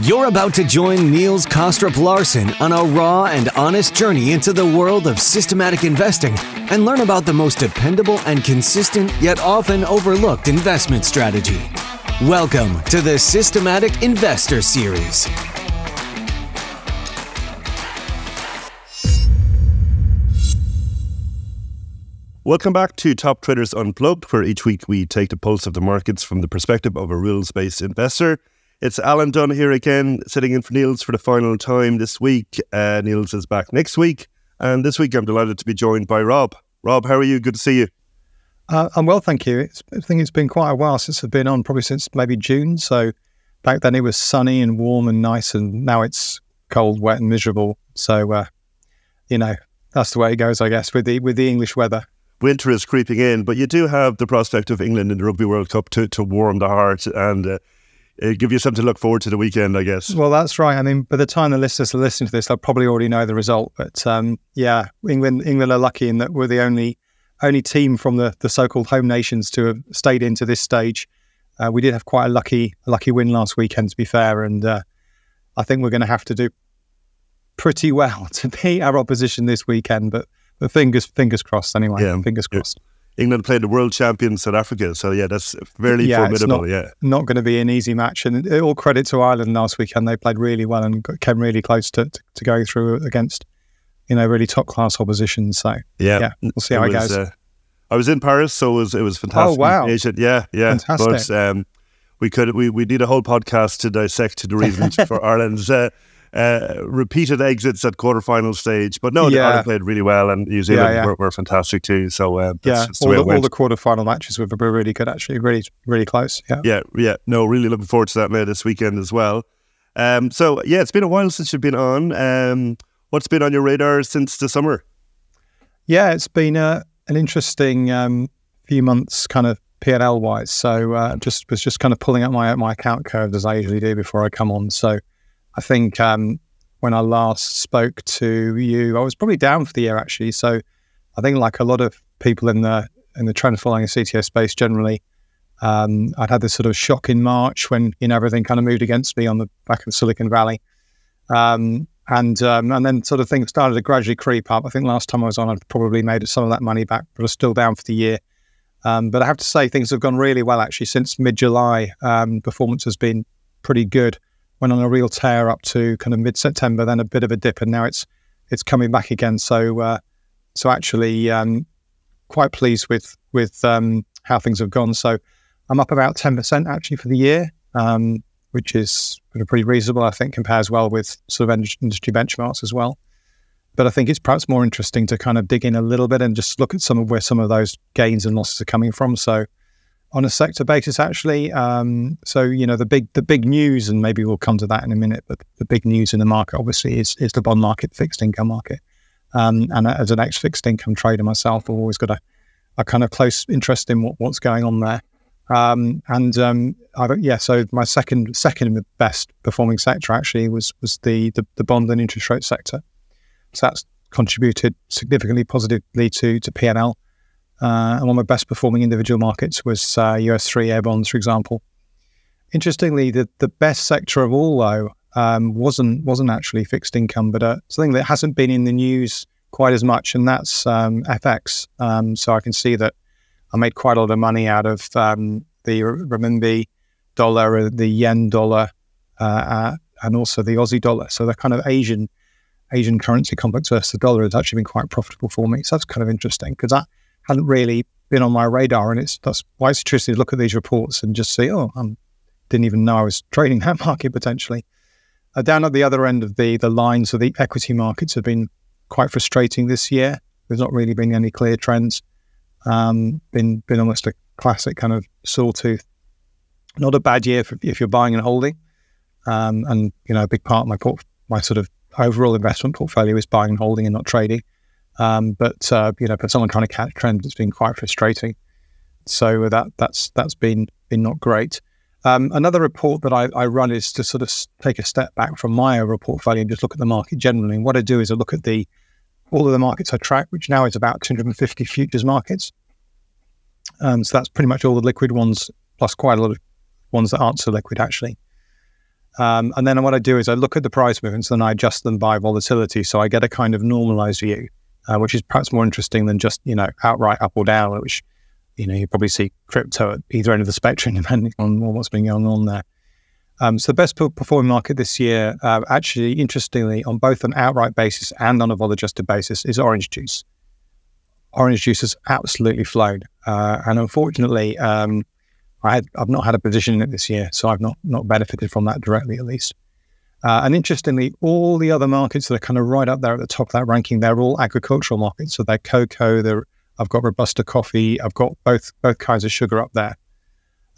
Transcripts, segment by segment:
You're about to join Niels Kaastrup Larsen on a raw and honest journey into the world of systematic investing and learn about the most dependable and consistent, yet often overlooked investment strategy. Welcome to the Systematic Investor Series. Welcome back to Top Traders Unplugged, where each week we take the pulse of the markets from the perspective of a rules based investor. It's Alan Dunne here again, sitting in for Niels for the final time this week. Uh, Niels is back next week. And this week I'm delighted to be joined by Rob. Rob, how are you? Good to see you. Uh, I'm well, thank you. It's, I think it's been quite a while since I've been on, probably since maybe June. So back then it was sunny and warm and nice, and now it's cold, wet, and miserable. So, uh, you know, that's the way it goes, I guess, with the with the English weather. Winter is creeping in, but you do have the prospect of England in the Rugby World Cup to, to warm the heart and uh, uh, give you something to look forward to the weekend, I guess. Well, that's right. I mean, by the time the listeners are listening to this, they'll probably already know the result. But um, yeah, England England are lucky in that we're the only only team from the, the so-called home nations to have stayed into this stage. Uh, we did have quite a lucky lucky win last weekend, to be fair, and uh, I think we're going to have to do pretty well to beat our opposition this weekend. But, but fingers fingers crossed anyway. Yeah, fingers crossed. Yeah. England played the world champion South Africa. So yeah, that's fairly yeah, formidable. Not, yeah, not going to be an easy match. And all credit to Ireland last weekend; they played really well and came really close to, to, to going through against you know really top class opposition. So yeah, yeah we'll see how it, was, it goes. Uh, I was in Paris, so it was it was fantastic. Oh wow, yeah, yeah, fantastic. But um, we could we we need a whole podcast to dissect the reasons for Ireland's. Uh, uh, repeated exits at quarterfinal stage. But no, yeah. Ireland played really well, and New Zealand yeah, yeah. Were, were, fantastic too. So uh, yeah, all, the, all the quarterfinal matches were, were really good, actually, really really close. Yeah, yeah, yeah. No, really looking forward to that now this weekend as well. Um, so yeah, it's been a while since you've been on. Um, what's been on your radar since the summer? Yeah, it's been uh, an interesting um, few months, kind of P&L wise. So uh, just was just kind of pulling up my my account curves as I usually do before I come on. So I think um, when I last spoke to you, I was probably down for the year actually. So I think like a lot of people in the in the trend following a CTA space generally, um, I'd had this sort of shock in March when you know everything kind of moved against me on the back of Silicon Valley, um, and um, and then sort of things started to gradually creep up. I think last time I was on, I'd probably made some of that money back, but I was still down for the year. Um, but I have to say, things have gone really well actually since mid July. Um, performance has been pretty good went on a real tear up to kind of mid September, then a bit of a dip, and now it's it's coming back again. So uh, so actually, um, quite pleased with with um, how things have gone. So I'm up about ten percent actually for the year, um, which is pretty reasonable. I think compares well with sort of industry benchmarks as well. But I think it's perhaps more interesting to kind of dig in a little bit and just look at some of where some of those gains and losses are coming from. So on a sector basis, actually. Um, so you know the big the big news, and maybe we'll come to that in a minute. But the big news in the market, obviously, is is the bond market, fixed income market. Um, and as an ex fixed income trader myself, I've always got a, a kind of close interest in what, what's going on there. Um, and um, yeah, so my second second best performing sector actually was was the, the the bond and interest rate sector. So that's contributed significantly positively to to PNL. Uh, and one of my best performing individual markets was uh, US 3 air bonds, for example. Interestingly, the, the best sector of all, though, um, wasn't wasn't actually fixed income, but uh, something that hasn't been in the news quite as much, and that's um, FX. Um, so I can see that I made quite a lot of money out of um, the renminbi dollar, uh, the yen dollar, uh, uh, and also the Aussie dollar. So the kind of Asian Asian currency complex versus the dollar has actually been quite profitable for me. So that's kind of interesting because that hadn't really been on my radar. And it's that's why it's interesting to look at these reports and just see, oh, I didn't even know I was trading that market potentially. Uh, down at the other end of the the line, so the equity markets have been quite frustrating this year. There's not really been any clear trends. Um, been been almost a classic kind of sawtooth. Not a bad year for, if you're buying and holding. Um, and you know, a big part of my port, my sort of overall investment portfolio is buying and holding and not trading. Um, but uh, you know, for someone trying to catch trends, it's been quite frustrating. So that that's that's been been not great. Um, another report that I, I, run is to sort of take a step back from my overall portfolio and just look at the market generally. And what I do is I look at the all of the markets I track, which now is about 250 futures markets. Um, so that's pretty much all the liquid ones, plus quite a lot of ones that aren't so liquid actually. Um, and then what I do is I look at the price movements and I adjust them by volatility. So I get a kind of normalized view, uh, which is perhaps more interesting than just, you know, outright up or down, which, you know, you probably see crypto at either end of the spectrum, depending on what's been going on there. Um, so the best performing market this year, uh, actually, interestingly, on both an outright basis and on a vol adjusted basis, is orange juice. Orange juice has absolutely flown. Uh, and unfortunately, um, I had, I've not had a position in it this year, so I've not not benefited from that directly, at least. Uh, and interestingly, all the other markets that are kind of right up there at the top of that ranking, they're all agricultural markets. So they're cocoa. They're, I've got robusta coffee. I've got both both kinds of sugar up there.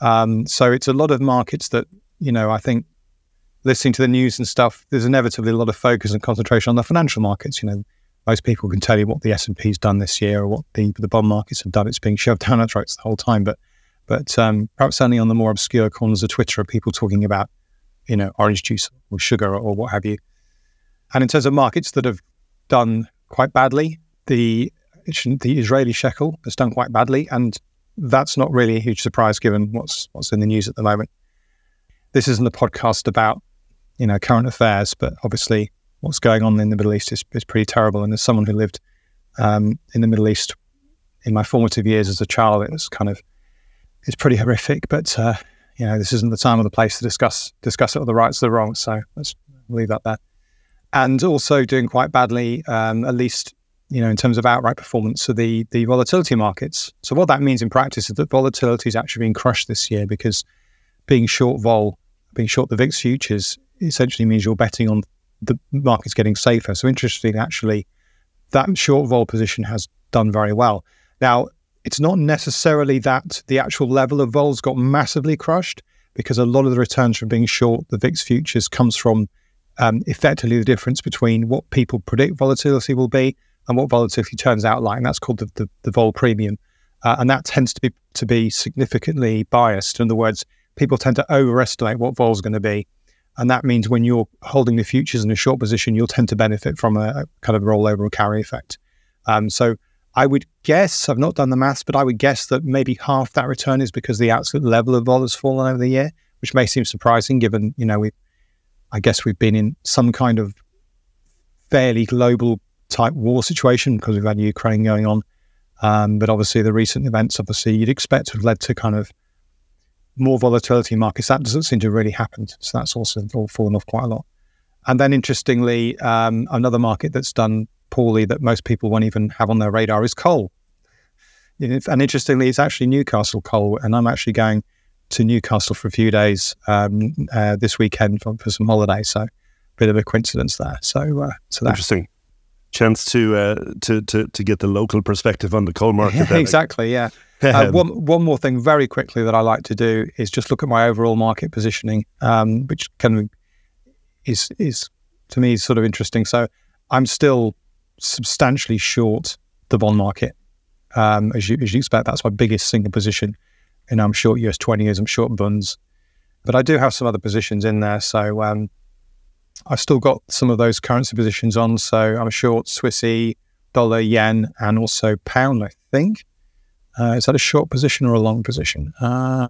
Um, so it's a lot of markets that you know. I think listening to the news and stuff, there's inevitably a lot of focus and concentration on the financial markets. You know, most people can tell you what the S and P's done this year or what the the bond markets have done. It's being shoved down our throats the whole time, but but um, perhaps only on the more obscure corners of Twitter are people talking about, you know, orange juice or sugar or, what have you. And in terms of markets that have done quite badly, the the Israeli shekel has done quite badly, and that's not really a huge surprise given what's what's in the news at the moment. This isn't a podcast about you know current affairs, but obviously what's going on in the Middle East is, is pretty terrible. And as someone who lived um, in the Middle East in my formative years as a child, it was kind of is pretty horrific. But uh, you know, this isn't the time or the place to discuss discuss it or the rights or the wrongs. So let's leave that there. And also doing quite badly, um, at least you know, in terms of outright performance, so the the volatility markets. So what that means in practice is that volatility is actually being crushed this year because being short vol, being short the VIX futures, essentially means you're betting on the markets getting safer. So interestingly, actually, that short vol position has done very well. Now, it's not necessarily that the actual level of vols got massively crushed because a lot of the returns from being short the VIX futures comes from um, effectively the difference between what people predict volatility will be and what volatility turns out like. And that's called the, the, the vol premium. Uh, and that tends to be to be significantly biased. In other words, people tend to overestimate what vol is going to be. And that means when you're holding the futures in a short position, you'll tend to benefit from a, a kind of rollover or carry effect. Um, so I would guess, I've not done the maths, but I would guess that maybe half that return is because the absolute level of vol has fallen over the year, which may seem surprising given, you know, we I guess we've been in some kind of fairly global type war situation because we've had Ukraine going on. Um, but obviously the recent events, obviously you'd expect to have led to kind of more volatility in markets. That doesn't seem to have really happened. So that's also all fallen off quite a lot. And then interestingly, um, another market that's done poorly that most people won't even have on their radar is coal. And interestingly, it's actually Newcastle coal, and I'm actually going to Newcastle for a few days um, uh, this weekend for, for, some holiday. So, a bit of a coincidence there. So, uh, so that's interesting. Chance to, uh, to to to get the local perspective on the coal market. exactly. Yeah. Uh, one one more thing, very quickly, that I like to do is just look at my overall market positioning, um, which kind of is is to me sort of interesting. So, I'm still substantially short the bond market. Um, as, you, as you expect, that's my biggest single position. And I'm short US 20 years, I'm short bonds. But I do have some other positions in there. So um, I've still got some of those currency positions on. So I'm short Swissy, dollar, yen, and also pound, I think. Uh, is that a short position or a long position? Uh,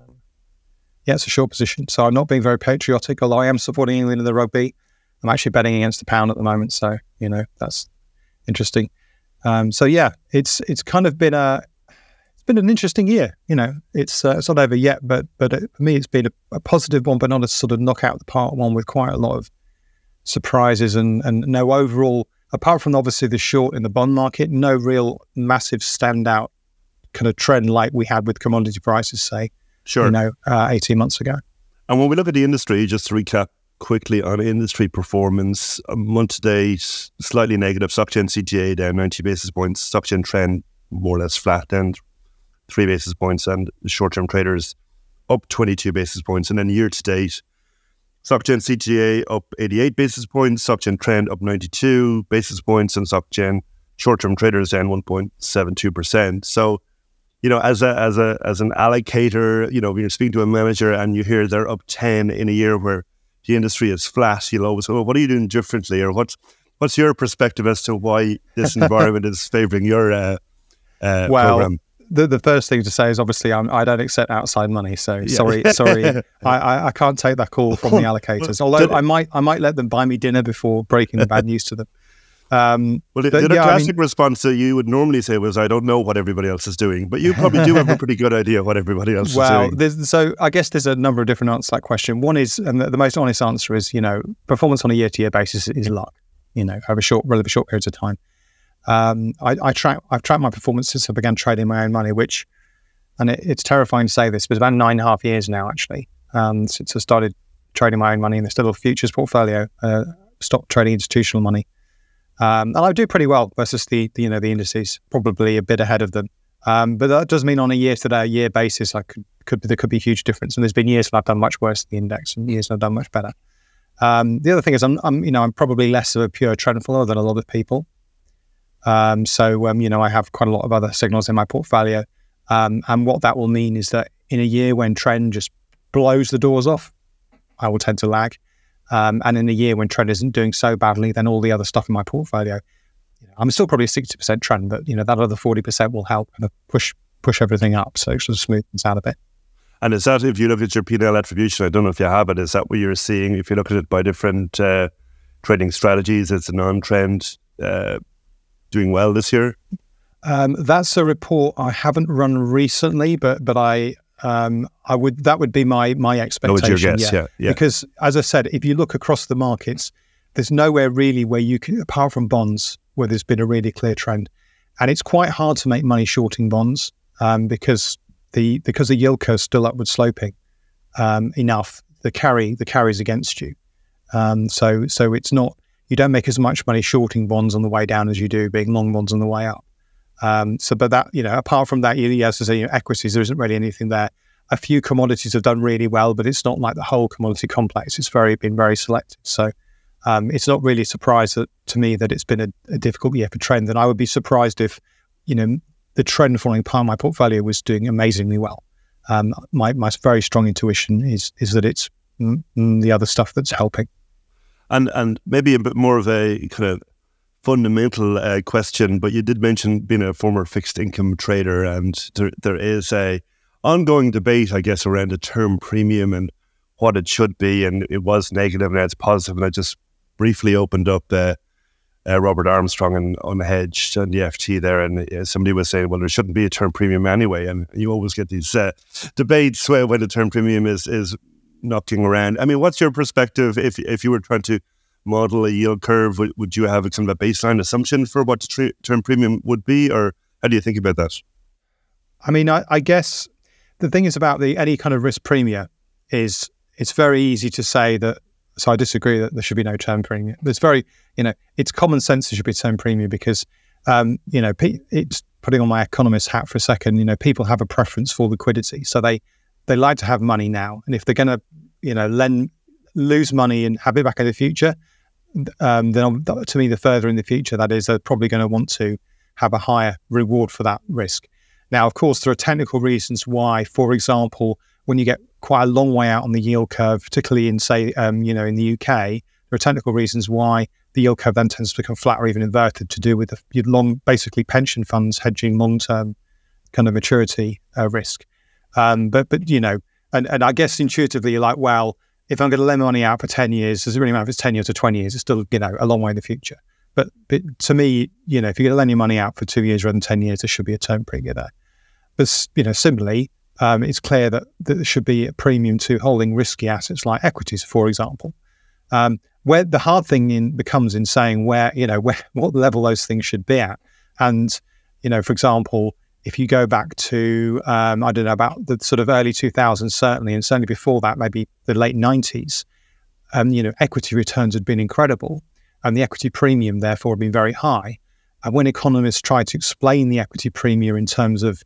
yeah, it's a short position. So I'm not being very patriotic, although I am supporting England in the rugby. I'm actually betting against the pound at the moment. So, you know, that's interesting. Um, so yeah, it's it's kind of been a it's been an interesting year. You know, it's uh, it's not over yet, but but it, for me, it's been a, a, positive one, but not a sort of knockout the park one with quite a lot of surprises and and no overall. Apart from obviously the short in the bond market, no real massive standout kind of trend like we had with commodity prices, say, sure, you know, uh, eighteen months ago. And when we look at the industry, just to recap, quickly on industry performance. Month to date, slightly negative. SocGen CTA down 90 basis points. SocGen trend more or less flat, down three basis points. And short term traders up 22 basis points. And then year to date, SocGen CTA up 88 basis points. SocGen trend up 92 basis points. And SocGen short term traders down 1.72%. So, you know, as a as a as an allocator, you know, when you're speaking to a manager and you hear they're up 10 in a year where the industry is flat, you'll always go, well, what are you doing differently? Or what's, what's your perspective as to why this environment is favouring your uh, uh, well, program? the, the first thing to say is obviously I'm, I do not accept outside money. So yeah. sorry, sorry, I, I, I, can't take that call from the allocators. Although I might I might let them buy me dinner before breaking the bad news to them. Um, well, the, the yeah, classic I mean, response that you would normally say was, "I don't know what everybody else is doing," but you probably do have a pretty good idea what everybody else well, is doing. so I guess there's a number of different answers to that question. One is, and the, the most honest answer is, you know, performance on a year-to-year basis is luck. You know, over short, relatively short periods of time. Um, I, I track, I've tracked my performance since I began trading my own money, which, and it, it's terrifying to say this, but it's about nine and a half years now, actually, um, since I started trading my own money in this little futures portfolio, uh, stopped trading institutional money. Um, and I do pretty well versus the, the, you know the indices, probably a bit ahead of them. Um, but that does mean on a year to day year basis, I could, could there could be a huge difference. And there's been years when I've done much worse than the index, and years when I've done much better. Um, the other thing is, I'm, I'm, you know I'm probably less of a pure trend follower than a lot of people. Um, so um, you know I have quite a lot of other signals in my portfolio, um, and what that will mean is that in a year when trend just blows the doors off, I will tend to lag. Um, and in a year when trend isn't doing so badly, then all the other stuff in my portfolio, you know, I'm still probably a 60% trend, but you know that other 40% will help kind of push push everything up, so it sort of smoothens out a bit. And is that if you look at your P&L attribution? I don't know if you have it. Is that what you're seeing? If you look at it by different uh, trading strategies, it's a non-trend uh, doing well this year. Um, that's a report I haven't run recently, but but I um, I would that would be my my expectation. Guess, yeah. Yeah, yeah. Because as I said, if you look across the markets, there's nowhere really where you can, apart from bonds, where there's been a really clear trend, and it's quite hard to make money shorting bonds um, because the because the yield curve is still upward sloping um, enough. The carry the carries against you, um, so so it's not you don't make as much money shorting bonds on the way down as you do being long bonds on the way up. Um, so, but that, you know, apart from that, you, as I say, you know, equities, there isn't really anything there. A few commodities have done really well, but it's not like the whole commodity complex. It's very been very selective. So, um, it's not really a surprise that, to me that it's been a, a, difficult year for trend. And I would be surprised if, you know, the trend following part of my portfolio was doing amazingly well. Um, my, my very strong intuition is is that it's mm, mm, the other stuff that's helping. And and maybe a bit more of a kind of fundamental uh, question, but you did mention being a former fixed income trader, and there, there is a ongoing debate, I guess, around the term premium and what it should be. And it was and now it's positive. And I just briefly opened up the uh, Robert Armstrong and unhedged and the FT there, and uh, somebody was saying, well, there shouldn't be a term premium anyway. And you always get these uh, debates where when the term premium is is knocking around. I mean, what's your perspective if if you were trying to model a yield curve, would, would you have a kind of a baseline assumption for what term premium would be, or how do you think about that? I mean, I, I guess the thing is about the any kind of risk premium is it's very easy to say that. So I disagree that there should be no term premium. It's very, you know, it's common sense there should be term premium because, um, you know, it's putting on my economist hat for a second. You know, people have a preference for liquidity, so they they like to have money now, and if they're going to, you know, lend lose money and have it back in the future, um, then to me, the further in the future that is, they're probably going to want to have a higher reward for that risk. Now, of course, there are technical reasons why, for example, when you get quite a long way out on the yield curve, particularly in, say, um, you know, in the UK, there are technical reasons why the yield curve then tends to become flat or even inverted to do with the long, basically pension funds hedging long-term kind of maturity uh, risk. Um, but, but you know, and, and I guess intuitively you're like, well, if I'm going to lend money out for 10 years, does it really matter if it's 10 years or 20 years? It's still, you know, a long way in the future. But, but to me, you know, if you're going to lend your money out for two years rather than 10 years, there should be a term premium there. But, you know, similarly, um, it's clear that, that there should be a premium to holding risky assets like equities, for example. Um, where the hard thing in, becomes in saying where, you know, where, what level those things should be at. And, you know, for example, if you go back to, um, I don't know, about the sort of early 2000s, certainly, and certainly before that, maybe the late 90s, um, you know, equity returns had been incredible and the equity premium, therefore, had been very high. And when economists tried to explain the equity premium in terms of,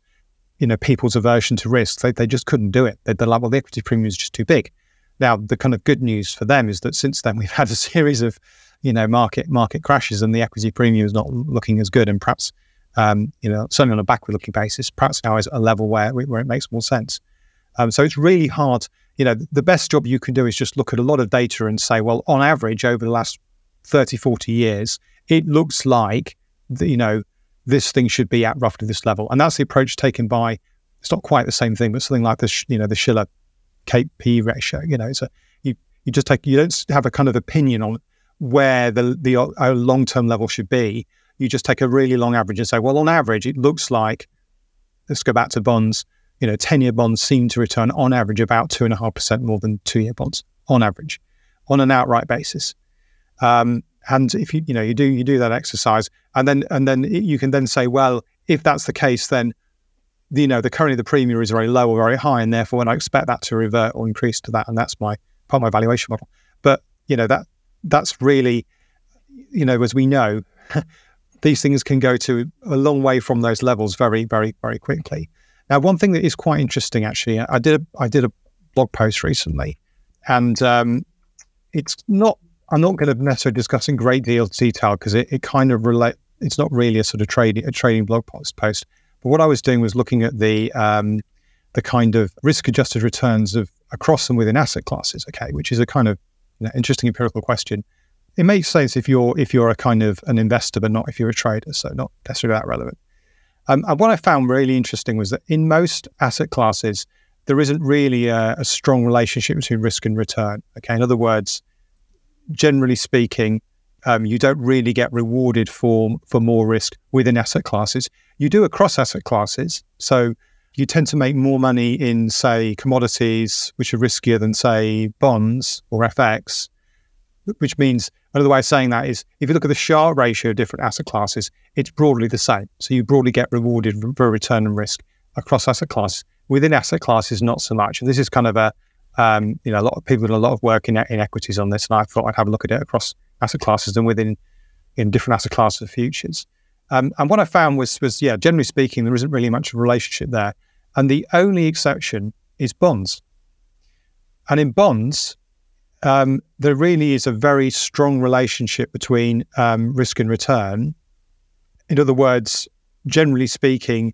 you know, people's aversion to risk, they, they just couldn't do it. They, they're like, well, the equity premium is just too big. Now, the kind of good news for them is that since then we've had a series of, you know, market market crashes and the equity premium is not looking as good, and perhaps um, you know, certainly on a backward-looking basis, perhaps now is a level where where it makes more sense. Um, so it's really hard. You know, the best job you can do is just look at a lot of data and say, well, on average, over the last 30, 40 years, it looks like, the, you know, this thing should be at roughly this level. And that's the approach taken by, it's not quite the same thing, but something like the, you know, the Shiller CAPE ratio. You know, it's a, you, you just take, you don't have a kind of opinion on where the, the uh, long term level should be. You just take a really long average and say, well, on average, it looks like, let's go back to bonds, you know, 10 year bonds seem to return on average about 2.5% more than two year bonds on average on an outright basis. Um, and if you you know you do you do that exercise, and then and then you can then say, well, if that's the case, then you know the currently the premium is very low or very high, and therefore, when I expect that to revert or increase to that, and that's my part of my valuation model. But you know that that's really, you know, as we know, these things can go to a long way from those levels very, very, very quickly. Now, one thing that is quite interesting, actually, I did a, I did a blog post recently, and um, it's not I'm not going to necessarily discuss in great deal detail because it, it kind of relate. It's not really a sort of trading a trading blog post. Post, but what I was doing was looking at the um, the kind of risk adjusted returns of across and within asset classes. Okay, which is a kind of you know, interesting empirical question. It makes sense if you're if you're a kind of an investor, but not if you're a trader. So not necessarily that relevant. Um, and what I found really interesting was that in most asset classes, there isn't really a, a strong relationship between risk and return. Okay, in other words, generally speaking, um, you don't really get rewarded for for more risk within asset classes. You do across asset classes, so you tend to make more money in, say, commodities, which are riskier than, say, bonds or FX. Which means another way of saying that is, if you look at the Sharpe ratio of different asset classes, it's broadly the same. So you broadly get rewarded for return and risk across asset classes. Within asset classes, not so much. And this is kind of a um, you know, a lot of people did a lot of work in, in equities on this, and I thought I'd have a look at it across asset classes and within in different asset classes of futures. Um, and what I found was was yeah, generally speaking, there isn't really much of a relationship there, and the only exception is bonds. And in bonds, um, there really is a very strong relationship between um, risk and return. In other words, generally speaking,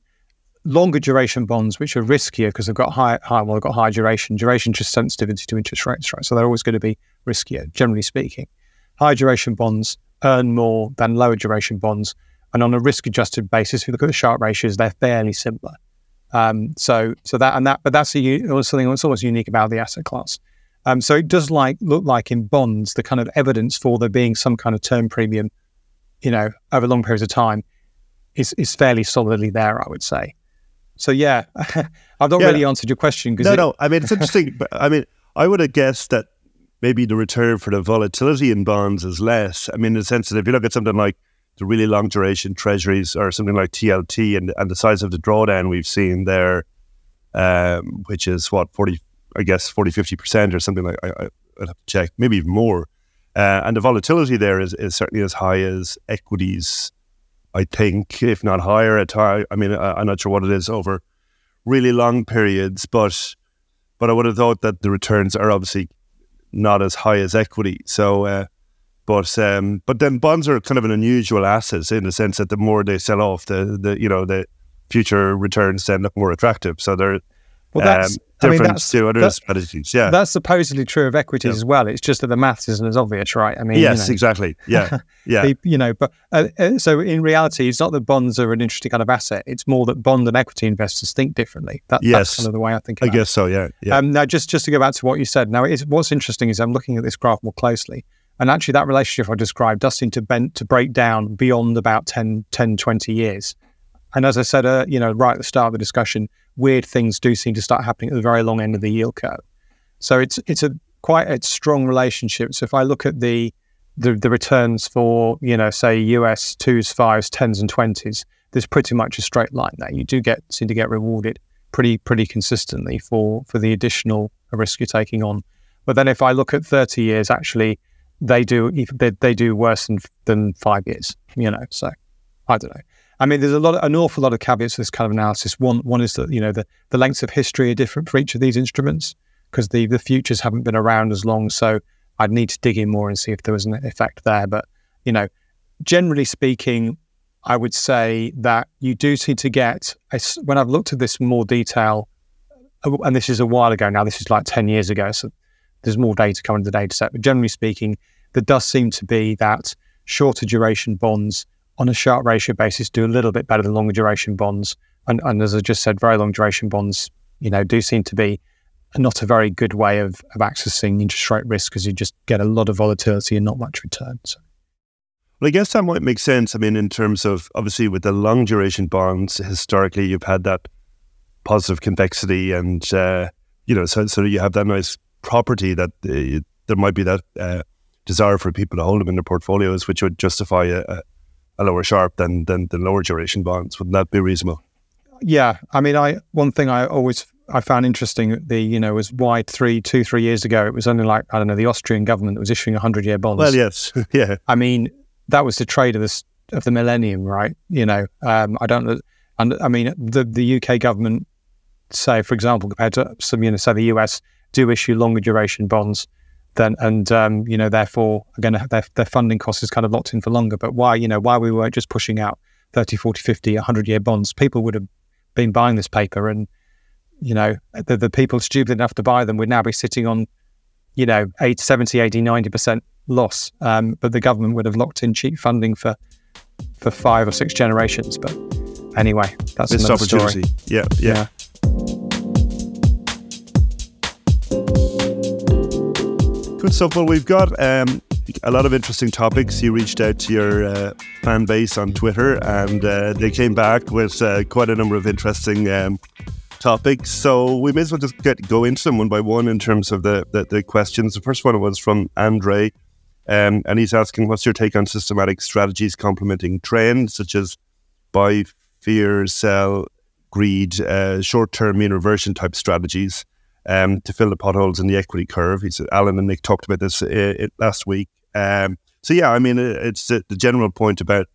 longer duration bonds, which are riskier because they've got high, high, well, they've got high duration. Duration just sensitivity to interest rates, right? So they're always going to be riskier, generally speaking. High duration bonds earn more than lower duration bonds, and on a risk-adjusted basis, if you look at the Sharpe ratios, they're fairly similar. Um, so, so that and that, but that's a, something that's almost unique about the asset class. Um, so it does like look like in bonds, the kind of evidence for there being some kind of term premium, you know, over long periods of time, is is fairly solidly there. I would say. So yeah, I've not yeah. really answered your question. No, it, no. I mean, it's interesting. but I mean, I would have guessed that maybe the return for the volatility in bonds is less. I mean, in the sense that if you look at something like the really long duration treasuries or something like TLT and, and the size of the drawdown we've seen there, um, which is what, 40, I guess 40, 50% or something like I, I, would have to check, maybe even more. Uh, and the volatility there is, is certainly as high as equities I think, if not higher at time. I mean, I, am not sure what it is over really long periods, but but I would have thought that the returns are obviously not as high as equity. So, uh, but um, but then bonds are kind of an unusual asset in the sense that the more they sell off, the the you know the future returns then look more attractive. So they're well, that's um, different I mean, that's, to other that, strategies. Yeah, that's supposedly true of equities yeah. as well. It's just that the maths isn't as obvious, right? I mean, yes, you know, exactly. Yeah, yeah. you know, but uh, uh, so in reality, it's not that bonds are an interesting kind of asset. It's more that bond and equity investors think differently. That, yes. that's kind of the way I think. I guess it. so. Yeah. yeah. Um, now, just just to go back to what you said. Now, what's interesting is I'm looking at this graph more closely. And actually, that relationship I described does seem to bend to break down beyond about 10, 10 20 years. And as I said, uh, you know, right at the start of the discussion, weird things do seem to start happening at the very long end of the yield curve. So it's it's a quite a strong relationship. So if I look at the the, the returns for you know say US twos, fives, tens, and twenties, there's pretty much a straight line there. You do get seem to get rewarded pretty pretty consistently for for the additional risk you're taking on. But then if I look at 30 years, actually they do they, they do worse than than five years. You know, so I don't know. I mean, there's a lot, an awful lot of caveats to this kind of analysis. One, one is that you know the, the lengths of history are different for each of these instruments because the the futures haven't been around as long. So I'd need to dig in more and see if there was an effect there. But you know, generally speaking, I would say that you do seem to get a, when I've looked at this in more detail, uh, and this is a while ago now. This is like ten years ago, so there's more data coming to the data set. But generally speaking, there does seem to be that shorter duration bonds on a Sharpe ratio basis do a little bit better than longer duration bonds. And, and as I just said, very long duration bonds, you know, do seem to be not a very good way of, of accessing interest rate risk because you just get a lot of volatility and not much return. So. Well, I guess that might make sense. I mean, in terms of obviously with the long duration bonds, historically you've had that positive convexity, and uh, you know, so so you have that nice property that uh, there might be that uh, desire for people to hold them in their portfolios, which would justify a lower Sharpe than, than the lower duration bonds. Wouldn't that be reasonable? Yeah, I mean, I one thing I always I found interesting the you know was why three two three years ago it was only like I don't know the Austrian government that was issuing hundred year bonds. Well, yes, yeah. I mean, that was the trade of the of the millennium, right? You know, um, I don't know, and I mean the the UK government, say for example, compared to some you know say the US do issue longer duration bonds then and um, you know therefore again their, their funding cost is kind of locked in for longer. But why you know why we weren't just pushing out 30 40 50 100 year bonds people would have been buying this paper. And you know the, the people stupid enough to buy them would now be sitting on you know 8 70 80 90% loss. Um, but the government would have locked in cheap funding for for five or six generations. But anyway that's Missed another story. yeah, yeah. yeah. Good stuff. Well, we've got um, a lot of interesting topics. You reached out to your uh, fan base on Twitter, and uh, they came back with uh, quite a number of interesting um, topics. So we may as well just get go into them one by one in terms of the the, the questions. The first one was from Andre, um, and he's asking, "What's your take on systematic strategies complementing trends such as buy, fear, sell, greed, uh, short-term mean reversion type strategies?" Um, to fill the potholes in the equity curve. He said Alan and Nick talked about this uh, last week. Um, so yeah, I mean, it's the, the, general point about,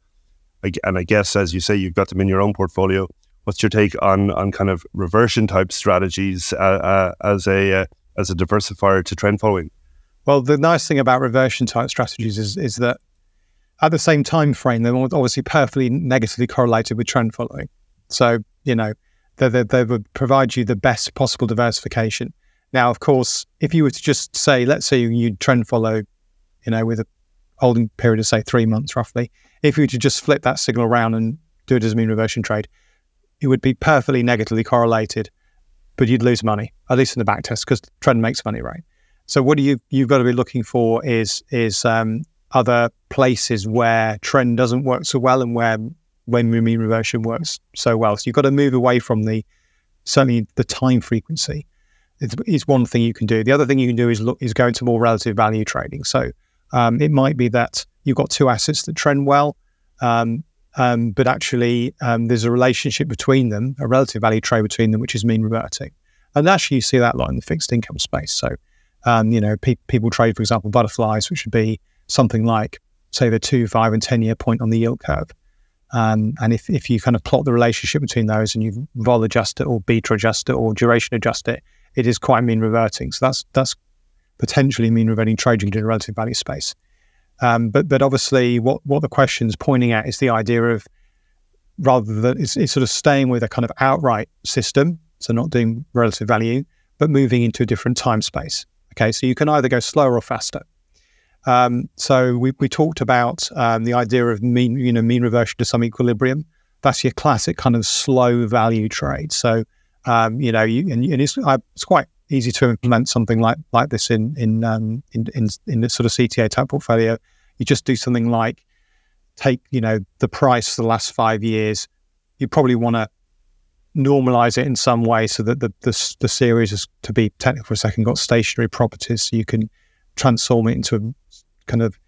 and I guess as you say, you've got them in your own portfolio. What's your take on on kind of reversion type strategies uh, uh, as a uh, as a diversifier to trend following? Well, the nice thing about reversion type strategies is is that at the same time frame, they're obviously perfectly negatively correlated with trend following. So you know, they, they would provide you the best possible diversification. Now, of course, if you were to just say, let's say you trend follow, you know, with a holding period of say three months roughly, if you were to just flip that signal around and do it as a mean reversion trade, it would be perfectly negatively correlated, but you'd lose money, at least in the back test, because trend makes money, right? So what do you you've got to be looking for is is um, other places where trend doesn't work so well and where when mean reversion works so well. So you've got to move away from the certainly the time frequency. It's, one thing you can do. The other thing you can do is look is go into more relative value trading. So um, it might be that you've got two assets that trend well, um, um, but actually um, there's a relationship between them, a relative value trade between them, which is mean reverting. And actually, you see that a lot in the fixed income space. So, um, you know, pe- people trade, for example, butterflies, which would be something like, say, the two, five, and 10 year point on the yield curve. Um, and if, if you kind of plot the relationship between those and you vol adjust it or beta adjust it or duration adjust it, it is quite mean reverting. So that's that's potentially mean reverting trading in a relative value space. Um, but but obviously, what what the question's pointing at is the idea of rather than it's, it's sort of staying with a kind of outright system, so not doing relative value, but moving into a different time space. Okay, so you can either go slower or faster. Um, so we, we talked about um, the idea of mean, you know, mean reversion to some equilibrium. That's your classic kind of slow value trade. So, um, you know, you, and, and it's, uh, it's, quite easy to implement something like like this in in um, in, in, in this sort of CTA type portfolio. You just do something like take, you know, the price for the last five years. You probably want to normalize it in some way so that the, the, the series is to be technical for a second got stationary properties so you can transform it into kind of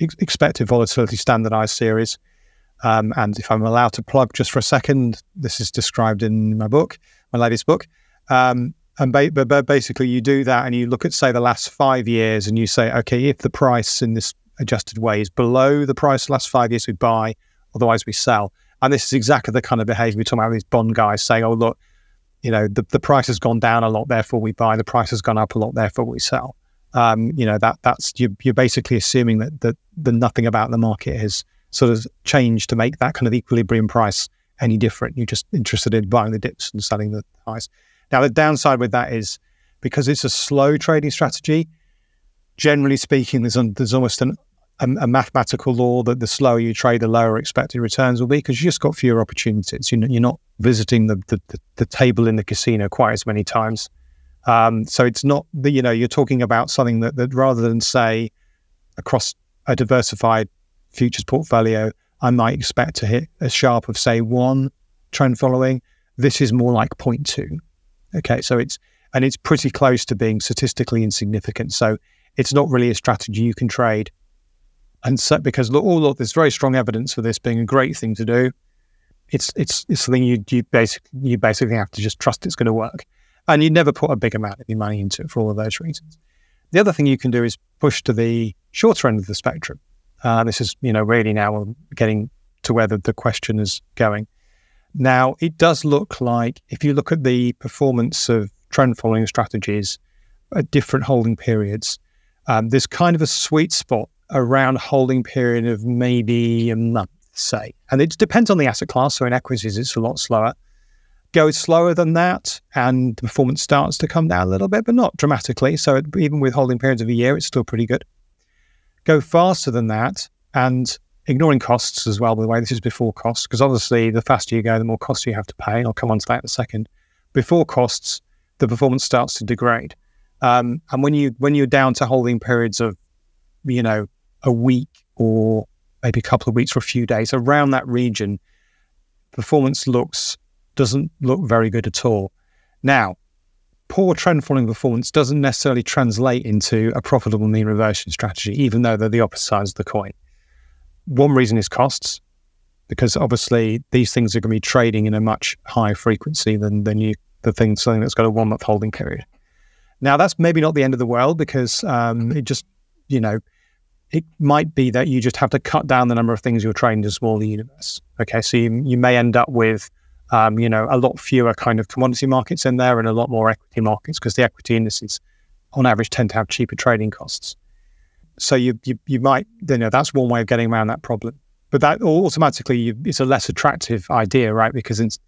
ex- expected volatility standardized series. Um, and if I'm allowed to plug just for a second, this is described in my book, my latest book. Um, and ba- but basically, you do that and you look at, say, the last five years and you say, okay, if the price in this adjusted way is below the price the last five years, we buy, otherwise we sell. And this is exactly the kind of behavior we're talking about these bond guys saying, oh, look, you know, the, the price has gone down a lot, therefore we buy, the price has gone up a lot, therefore we sell um, you know that that's you're, you're basically assuming that that the nothing about the market has sort of changed to make that kind of equilibrium price any different. You're just interested in buying the dips and selling the highs. Now the downside with that is because it's a slow trading strategy. Generally speaking, there's there's almost an a, a, mathematical law that the slower you trade, the lower expected returns will be because you just got fewer opportunities. You you're not visiting the, the, the table in the casino quite as many times. Um, so it's not that you know you're talking about something that, that rather than say across a diversified futures portfolio, I might expect to hit a Sharpe of say one trend following. This is more like 0.2. Okay, so it's and it's pretty close to being statistically insignificant. So it's not really a strategy you can trade. And so because all of there's very strong evidence for this being a great thing to do, it's it's it's something you you basically you basically have to just trust it's going to work, and you never put a big amount of your money into it for all of those reasons. The other thing you can do is push to the shorter end of the spectrum. Uh, this is you know really now getting to where the, the question is going. Now it does look like if you look at the performance of trend following strategies at different holding periods, um, there's kind of a sweet spot around holding period of maybe a month, say. And it depends on the asset class. So in equities, it's a lot slower. Goes slower than that, and the performance starts to come down a little bit, but not dramatically. So it, even with holding periods of a year, it's still pretty good. Go faster than that, and ignoring costs as well. By the way, this is before costs, because obviously the faster you go, the more costs you have to pay. And I'll come on to that in a second. Before costs, the performance starts to degrade. Um, and when you when you're down to holding periods of, you know, a week or maybe a couple of weeks or a few days around that region, performance looks doesn't look very good at all. Now, poor trend following performance doesn't necessarily translate into a profitable mean reversion strategy, even though they're the opposite sides of the coin. One reason is costs, because obviously these things are going to be trading in a much higher frequency than than you the thing something that's got a one month holding period. Now that's maybe not the end of the world because um, it just you know it might be that you just have to cut down the number of things you're trading to smaller universe. Okay, so you, you may end up with, um, you know, a lot fewer kind of commodity markets in there and a lot more equity markets because the equity indices, on average, tend to have cheaper trading costs. So you you, you might, you know, that's one way of getting around that problem. But that automatically, you, it's a less attractive idea, right? Because it's,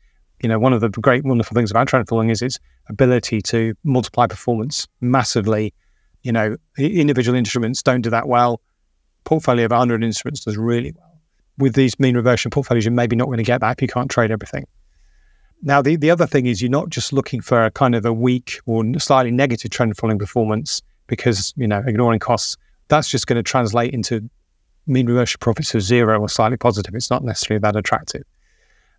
you know, one of the great, wonderful things about trend following is its ability to multiply performance massively. You know, individual instruments don't do that well portfolio of 100 instruments does really well. With these mean reversion portfolios, you're maybe not going to get that if you can't trade everything. Now, the, the other thing is you're not just looking for a kind of a weak or slightly negative trend following performance because, you know, ignoring costs, that's just going to translate into mean reversion profits of zero or slightly positive. It's not necessarily that attractive.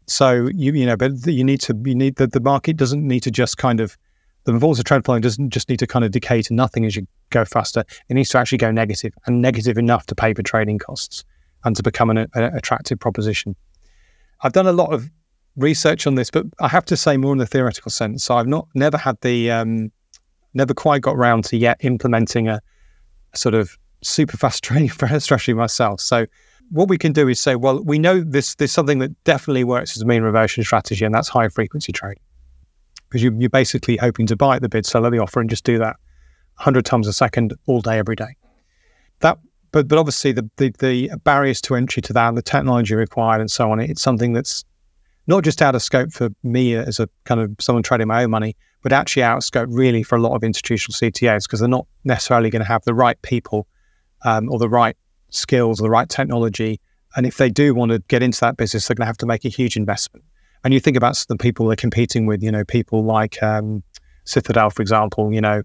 So you you know, but you need to you need that the market doesn't need to just kind of the of trend following doesn't just need to kind of decay to nothing as you go faster. It needs to actually go negative and negative enough to pay for trading costs and to become an, an attractive proposition. I've done a lot of research on this, but I have to say more in the theoretical sense. So I've not never had the um, never quite got around to yet implementing a, a sort of super fast trading strategy myself. So what we can do is say, well, we know this there's something that definitely works as a mean reversion strategy, and that's high frequency trading because you, you're basically hoping to buy at the bid, sell at the offer, and just do that 100 times a second all day, every day. That, but but obviously the, the, the barriers to entry to that, the technology required, and so on. It's something that's not just out of scope for me as a kind of someone trading my own money, but actually out of scope really for a lot of institutional CTAs because they're not necessarily going to have the right people um, or the right skills or the right technology. And if they do want to get into that business, they're going to have to make a huge investment. And you think about the people they're competing with, you know, people like um, Citadel, for example, you know,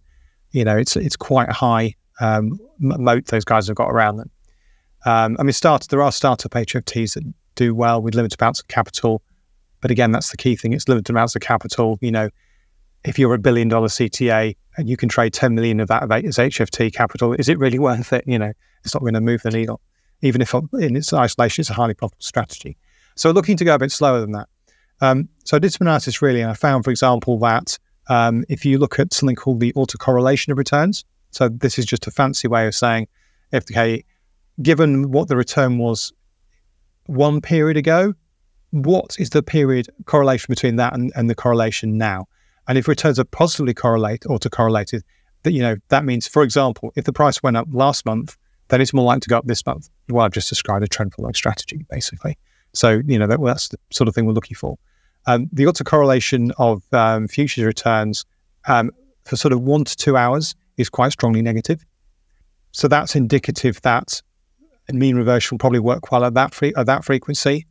you know, it's it's quite a high um, moat those guys have got around them. Um, I mean, start there are startup HFTs that do well with limited amounts of capital, but again, that's the key thing. It's limited amounts of capital. You know, if you're a billion dollar CTA and you can trade 10 million of that as HFT capital, is it really worth it? You know, it's not going to move the needle, even if in its isolation, it's a highly profitable strategy. So looking to go a bit slower than that. Um, so I did some analysis really, and I found, for example, that um, if you look at something called the autocorrelation of returns, so this is just a fancy way of saying, if okay, given what the return was one period ago, what is the period correlation between that and, and the correlation now? And if returns are positively correlate autocorrelated, that you know that means, for example, if the price went up last month, then it's more likely to go up this month. Well, I've just described a trend following strategy, basically. So you know that, well, that's the sort of thing we're looking for. Um, the autocorrelation of um, futures returns um, for sort of one to two hours is quite strongly negative. So that's indicative that mean reversion will probably work well at that fre- at that frequency.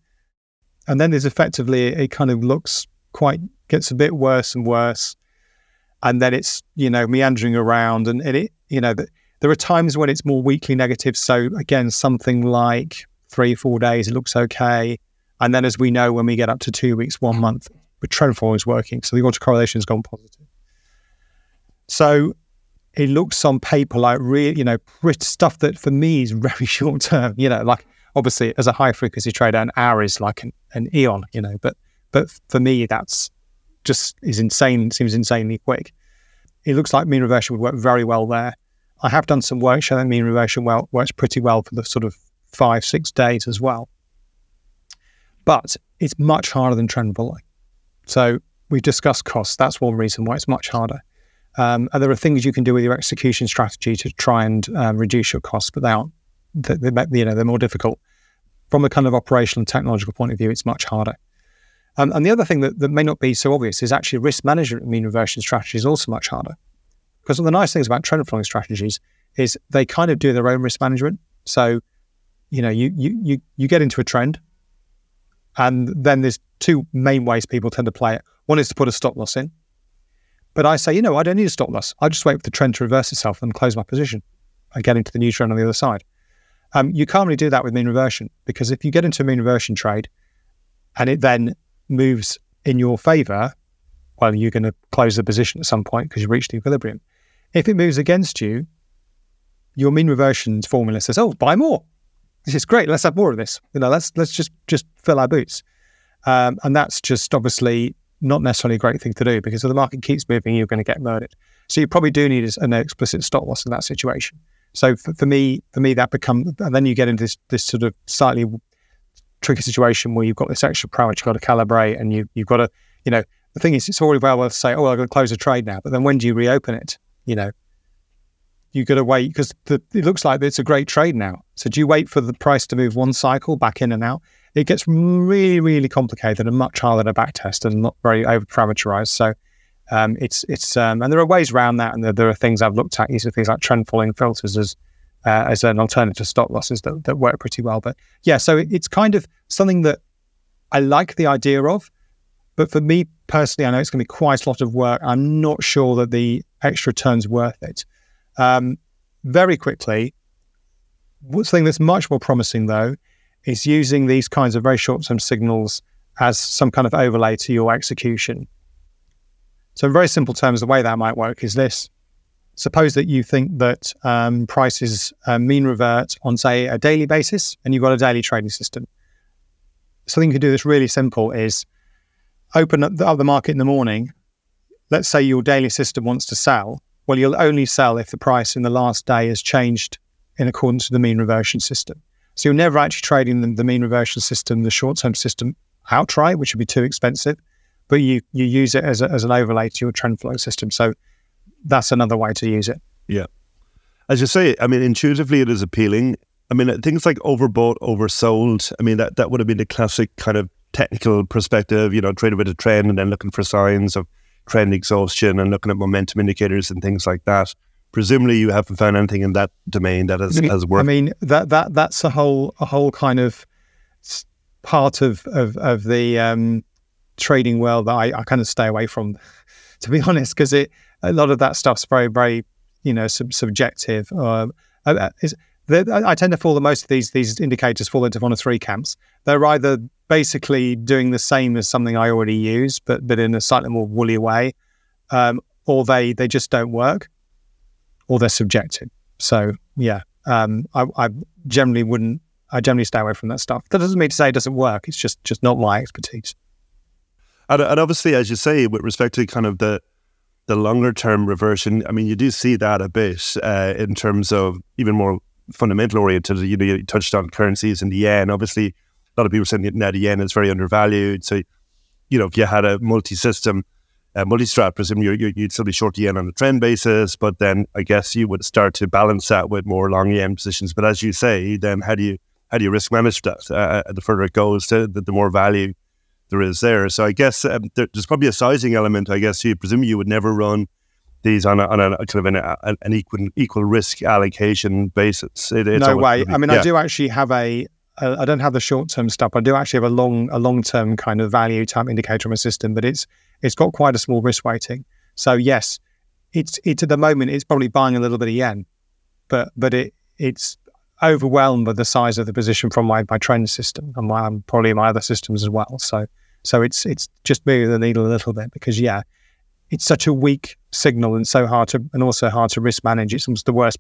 And then there's effectively it kind of looks quite gets a bit worse and worse, and then it's you know meandering around, and, and it you know the, there are times when it's more weakly negative. So again, something like three four days it looks okay, and then as we know, when we get up to two weeks, one month, the trend follow is working, so the autocorrelation has gone positive. So it looks on paper like real, you know, stuff that for me is very short term. You know, like obviously as a high frequency trader, an hour is like an, an eon. You know, but but for me, that's just is insane. Seems insanely quick. It looks like mean reversion would work very well there. I have done some work showing mean reversion well works pretty well for the sort of five six days as well. But it's much harder than trend following. So we've discussed costs. That's one reason why it's much harder. Um, and there are things you can do with your execution strategy to try and um, reduce your costs, but they aren't. They, you know, they're more difficult. From a kind of operational and technological point of view, it's much harder. Um, and the other thing that, that may not be so obvious is actually risk management mean reversion strategy is also much harder. Because one of the nice things about trend following strategies is they kind of do their own risk management. So, you know, you you you you get into a trend, and then there's two main ways people tend to play it. One is to put a stop loss in, but I say, you know, I don't need a stop loss. I just wait for the trend to reverse itself and close my position and get into the new trend on the other side. Um, you can't really do that with mean reversion because if you get into a mean reversion trade and it then moves in your favor, well, you're going to close the position at some point because you've reached the equilibrium. If it moves against you, your mean reversion formula says, "Oh, buy more. This is great. Let's have more of this. You know, let's let's just just fill our boots." Um, and that's just obviously not necessarily a great thing to do because if the market keeps moving, you're going to get murdered. So you probably do need an explicit stop loss in that situation. So for, for me, for me, that becomes, and then you get into this this sort of slightly tricky situation where you've got this extra parameter you've got to calibrate, and you you've got to, you know, the thing is, it's already well worth to say, oh, well, I'm going to close a trade now, but then when do you reopen it? You know, you've got to wait because it looks like it's a great trade now. So do you wait for the price to move one cycle back in and out? it gets really, really complicated and much harder to backtest and not very over parameterized. So um, it's it's um, and there are ways around that, and there, there, are things I've looked at. Are things like trend following filters as uh, as an alternative to stop losses that, that work pretty well. But yeah, so it, it's kind of something that I like the idea of, but for me personally, I know it's going to be quite a lot of work. I'm not sure that the extra turn's worth it. Um, very quickly, something that's much more promising though is using these kinds of very short term signals as some kind of overlay to your execution. So, in very simple terms, the way that might work is this. Suppose that you think that um, prices uh, mean revert on, say, a daily basis, and you've got a daily trading system. Something you can do that's really simple is open up the, up the market in the morning. Let's say your daily system wants to sell. Well, you'll only sell if the price in the last day has changed in accordance with the mean reversion system. So you're never actually trading the, the mean reversion system, the short term system outright, which would be too expensive, but you you use it as, a, as an overlay to your trend flow system. So that's another way to use it. Yeah. As you say, I mean, intuitively it is appealing. I mean, things like overbought, oversold, I mean, that, that would have been the classic kind of technical perspective, you know, trading with a trend and then looking for signs of trend exhaustion and looking at momentum indicators and things like that presumably you haven't found anything in that domain that has, has worked. I mean that that that's a whole a whole kind of part of of, of the um, trading world that I, I, kind of stay away from, to be honest, because it a lot of that stuff's very very you know sub- subjective. Um, uh, uh I tend to fall that most of these these indicators fall into one of three camps. They're either basically doing the same as something I already use, but but in a slightly more woolly way, um, or they they just don't work or they're subjective. So yeah, um, I, I, generally wouldn't. I generally stay away from that stuff. That doesn't mean to say it doesn't work. It's just just not my expertise. And, and obviously, as you say, with respect to kind of the the longer term reversion, I mean, you do see that a bit uh, in terms of even more fundamental oriented. You know, you touched on currencies and the yen. Obviously, a lot of people saying that the yen is very undervalued. So, you know, if you had a multi system uh, multi-strat, presume you would still be short the yen on a trend basis, but then I guess you would start to balance that with more long yen positions. But as you say, then how do you how do you risk manage that? Uh, uh the further it goes, the, the, more value there is there. So I guess um, there, there's probably a sizing element. I guess you presume you would never run these on a, on a kind of an, a, an equal equal risk allocation basis. It, no way. I mean, yeah. I do actually have a. I don't have the short term stuff. I do actually have a long a long term kind of value type indicator on my system, but it's it's got quite a small risk weighting. So yes, it's it's at the moment it's probably buying a little bit of yen, but but it it's overwhelmed by the size of the position from my, my trend system and my probably my other systems as well. So so it's it's just moving the needle a little bit because yeah, it's such a weak signal and so hard to and also hard to risk manage. It's almost the worst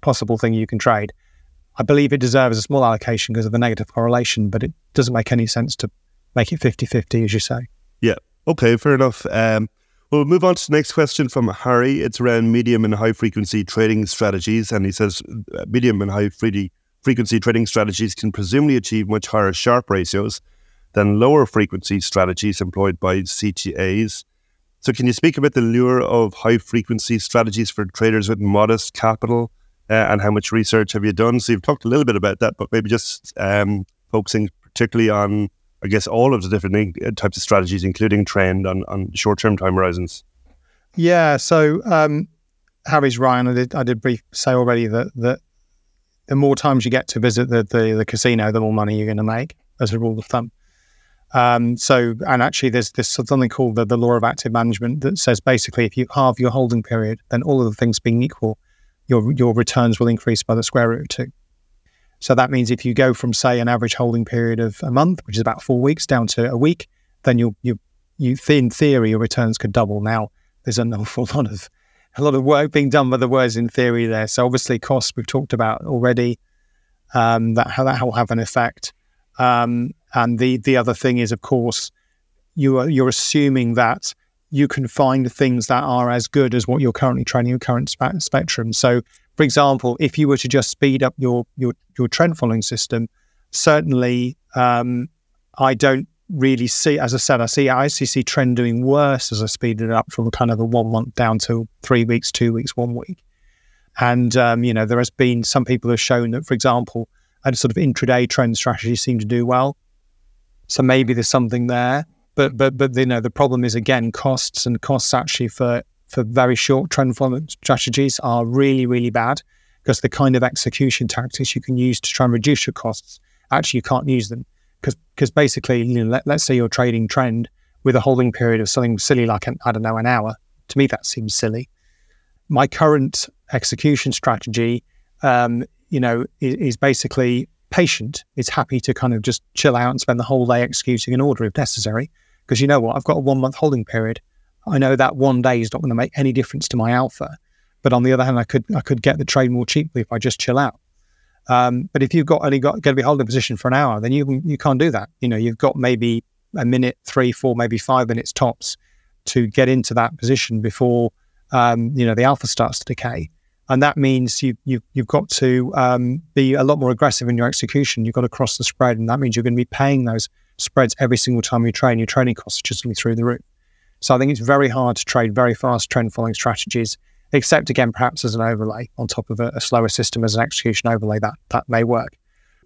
possible thing you can trade. I believe it deserves a small allocation because of the negative correlation, but it doesn't make any sense to make it 50-50, as you say. Yeah. Okay, fair enough. Um, we'll move on to the next question from Harry. It's around medium and high frequency trading strategies. And he says uh, medium and high frequency trading strategies can presumably achieve much higher Sharpe ratios than lower frequency strategies employed by CTAs. So, can you speak about the lure of high frequency strategies for traders with modest capital uh, and how much research have you done? So, you've talked a little bit about that, but maybe just um, focusing particularly on, I guess, all of the different uh, types of strategies, including trend on, on short term time horizons. Yeah. So, um, Harry's Ryan, I did, I did brief say already that, that the more times you get to visit the, the, the casino, the more money you're going to make, as a rule of thumb. Um, so, and actually, there's this something called the, the law of active management that says basically, if you halve your holding period, then all of the things being equal, your your returns will increase by the square root of two. So that means if you go from say an average holding period of a month, which is about four weeks, down to a week, then you you you in theory your returns could double. Now there's an awful lot of a lot of work being done by the words in theory there. So obviously costs we've talked about already. Um, that how that will have an effect. Um, and the the other thing is, of course, you are you're assuming that you can find things that are as good as what you're currently trading your current spe- spectrum. So, for example, if you were to just speed up your your your trend following system, certainly um, I don't really see. As I said, I see I actually see trend doing worse as I speed it up from kind of a one month down to three weeks, two weeks, one week. And um, you know, there has been some people have shown that, for example, a sort of intraday trend strategy seem to do well. So maybe there's something there. But but but you know the problem is again costs and costs actually for for very short trend following strategies are really really bad because the kind of execution tactics you can use to try and reduce your costs actually you can't use them because because basically you know let, let's say you're trading trend with a holding period of something silly like an, I don't know an hour to me that seems silly. My current execution strategy um, you know, is, is basically patient. is happy to kind of just chill out and spend the whole day executing an order if necessary. Because you know what? I've got a one month holding period. I know that one day is not going to make any difference to my alpha. But on the other hand, I could I could get the trade more cheaply if I just chill out. Um, but if you've got only got going to be holding a position for an hour, then you you can't do that. You know, you've got maybe a minute, three, four, maybe five minutes tops to get into that position before um, you know the alpha starts to decay and that means you, you you've got to um, be a lot more aggressive in your execution. You've got to cross the spread, and that means you're going to be paying those spreads every single time you trade. Your trading costs are just going to be through the roof. So I think it's very hard to trade very fast trend following strategies, except again perhaps as an overlay on top of a, a slower system as an execution overlay that that may work.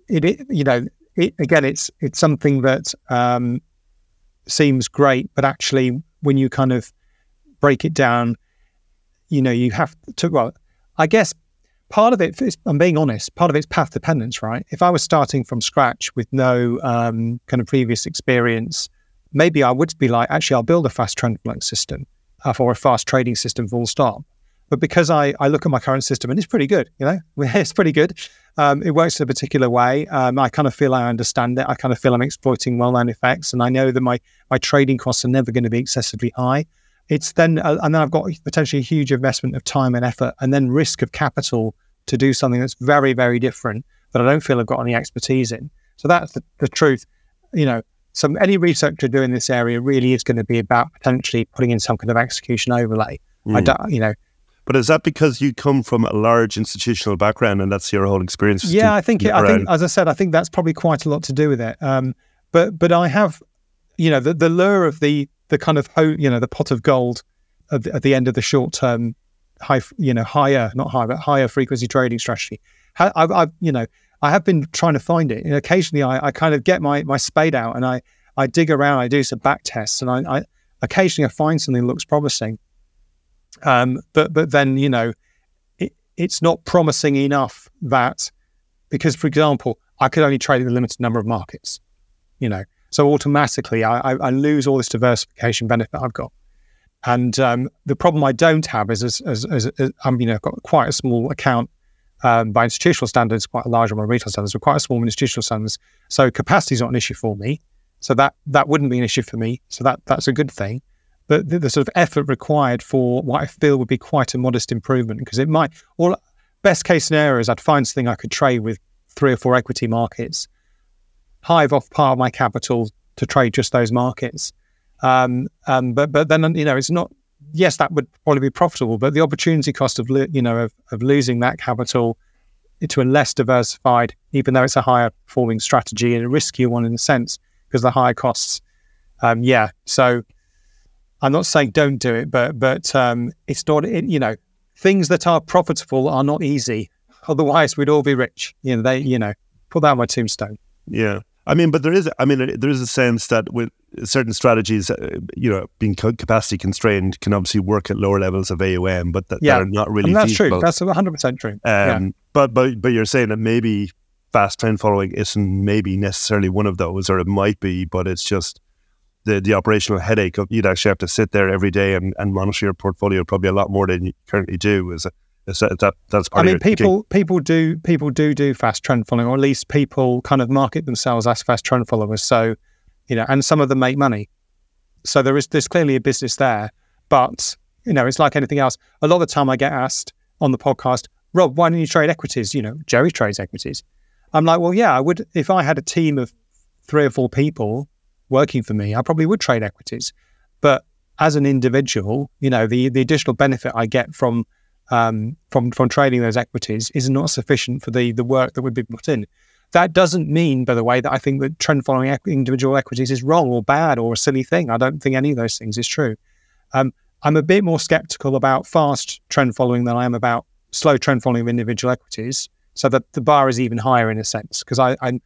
It, it you know it, again it's it's something that um, seems great, but actually when you kind of break it down, you know you have to well I guess part of it, is, I'm being honest, part of it's path dependence, right? If I was starting from scratch with no um, kind of previous experience, maybe I would be like, actually, I'll build a fast following system uh, or a fast trading system full stop. But because I, I look at my current system and it's pretty good, you know, it's pretty good. Um, it works in a particular way. Um, I kind of feel I understand it. I kind of feel I'm exploiting well-known effects, and I know that my my trading costs are never going to be excessively high it's then uh, and then I've got potentially a huge investment of time and effort, and then risk of capital to do something that's very very different that I don't feel I've got any expertise in. So that's the, the truth. You know, so any researcher doing this area really is going to be about potentially putting in some kind of execution overlay. Mm. I hmm. don't, you know. But is that because you come from a large institutional background and that's your whole experience? Yeah, I think it, I think as I said, I think that's probably quite a lot to do with it. Um, but but I have, you know, the the lure of the the kind of you know the pot of gold at the, at the end of the short term high you know higher not higher but higher frequency trading strategy. I, I, you know I have been trying to find it. And occasionally I, I kind of get my my spade out and I I dig around. I do some back tests and I, I occasionally I find something that looks promising. Um, but but then you know, it, it's not promising enough that because, for example, I could only trade in a limited number of markets. You know, so automatically I, I, lose all this diversification benefit I've got. And um, the problem I don't have is as, as, as, as I'm, you know, got quite a small account um, by institutional standards, quite a large one by retail standards, but quite a small in institutional standards. So capacity is not an issue for me. So that that wouldn't be an issue for me. So that that's a good thing. But the, the sort of effort required for what I feel would be quite a modest improvement because it might. Or best case scenario is I'd find something I could trade with three or four equity markets, hive off part of my capital to trade just those markets. Um, um, but but then you know it's not. Yes, that would probably be profitable, but the opportunity cost of you know of, of losing that capital to a less diversified, even though it's a higher performing strategy and a riskier one in a sense, because the higher costs. Um, yeah, so I'm not saying don't do it, but but um, it's not. It, you know, things that are profitable are not easy. Otherwise, we'd all be rich. You know, they. You know, put that on my tombstone. Yeah, I mean, but there is. I mean, there is a sense that with certain strategies, uh, you know, being capacity constrained can obviously work at lower levels of AUM, but that, yeah. that are not really. And that's feasible. true. That's 100 percent true. Um, yeah. But but but you're saying that maybe fast trend following isn't maybe necessarily one of those, or it might be, but it's just the the operational headache of you'd actually have to sit there every day and, and monitor your portfolio probably a lot more than you currently do. Is, is that, that that's part I mean, people thinking. people do people do do fast trend following, or at least people kind of market themselves as fast trend followers. So, you know, and some of them make money. So there is there's clearly a business there, but you know, it's like anything else. A lot of the time, I get asked on the podcast, Rob, why don't you trade equities? You know, Jerry trades equities. I'm like, well, yeah, I would if I had a team of three or four people working for me, I probably would trade equities. But as an individual, you know, the the additional benefit I get from um, from from trading those equities is not sufficient for the the work that would be put in. That doesn't mean, by the way, that I think that trend following individual equities is wrong or bad or a silly thing. I don't think any of those things is true. Um, I'm a bit more skeptical about fast trend following than I am about slow trend following of individual equities so that the bar is even higher in a sense because I'm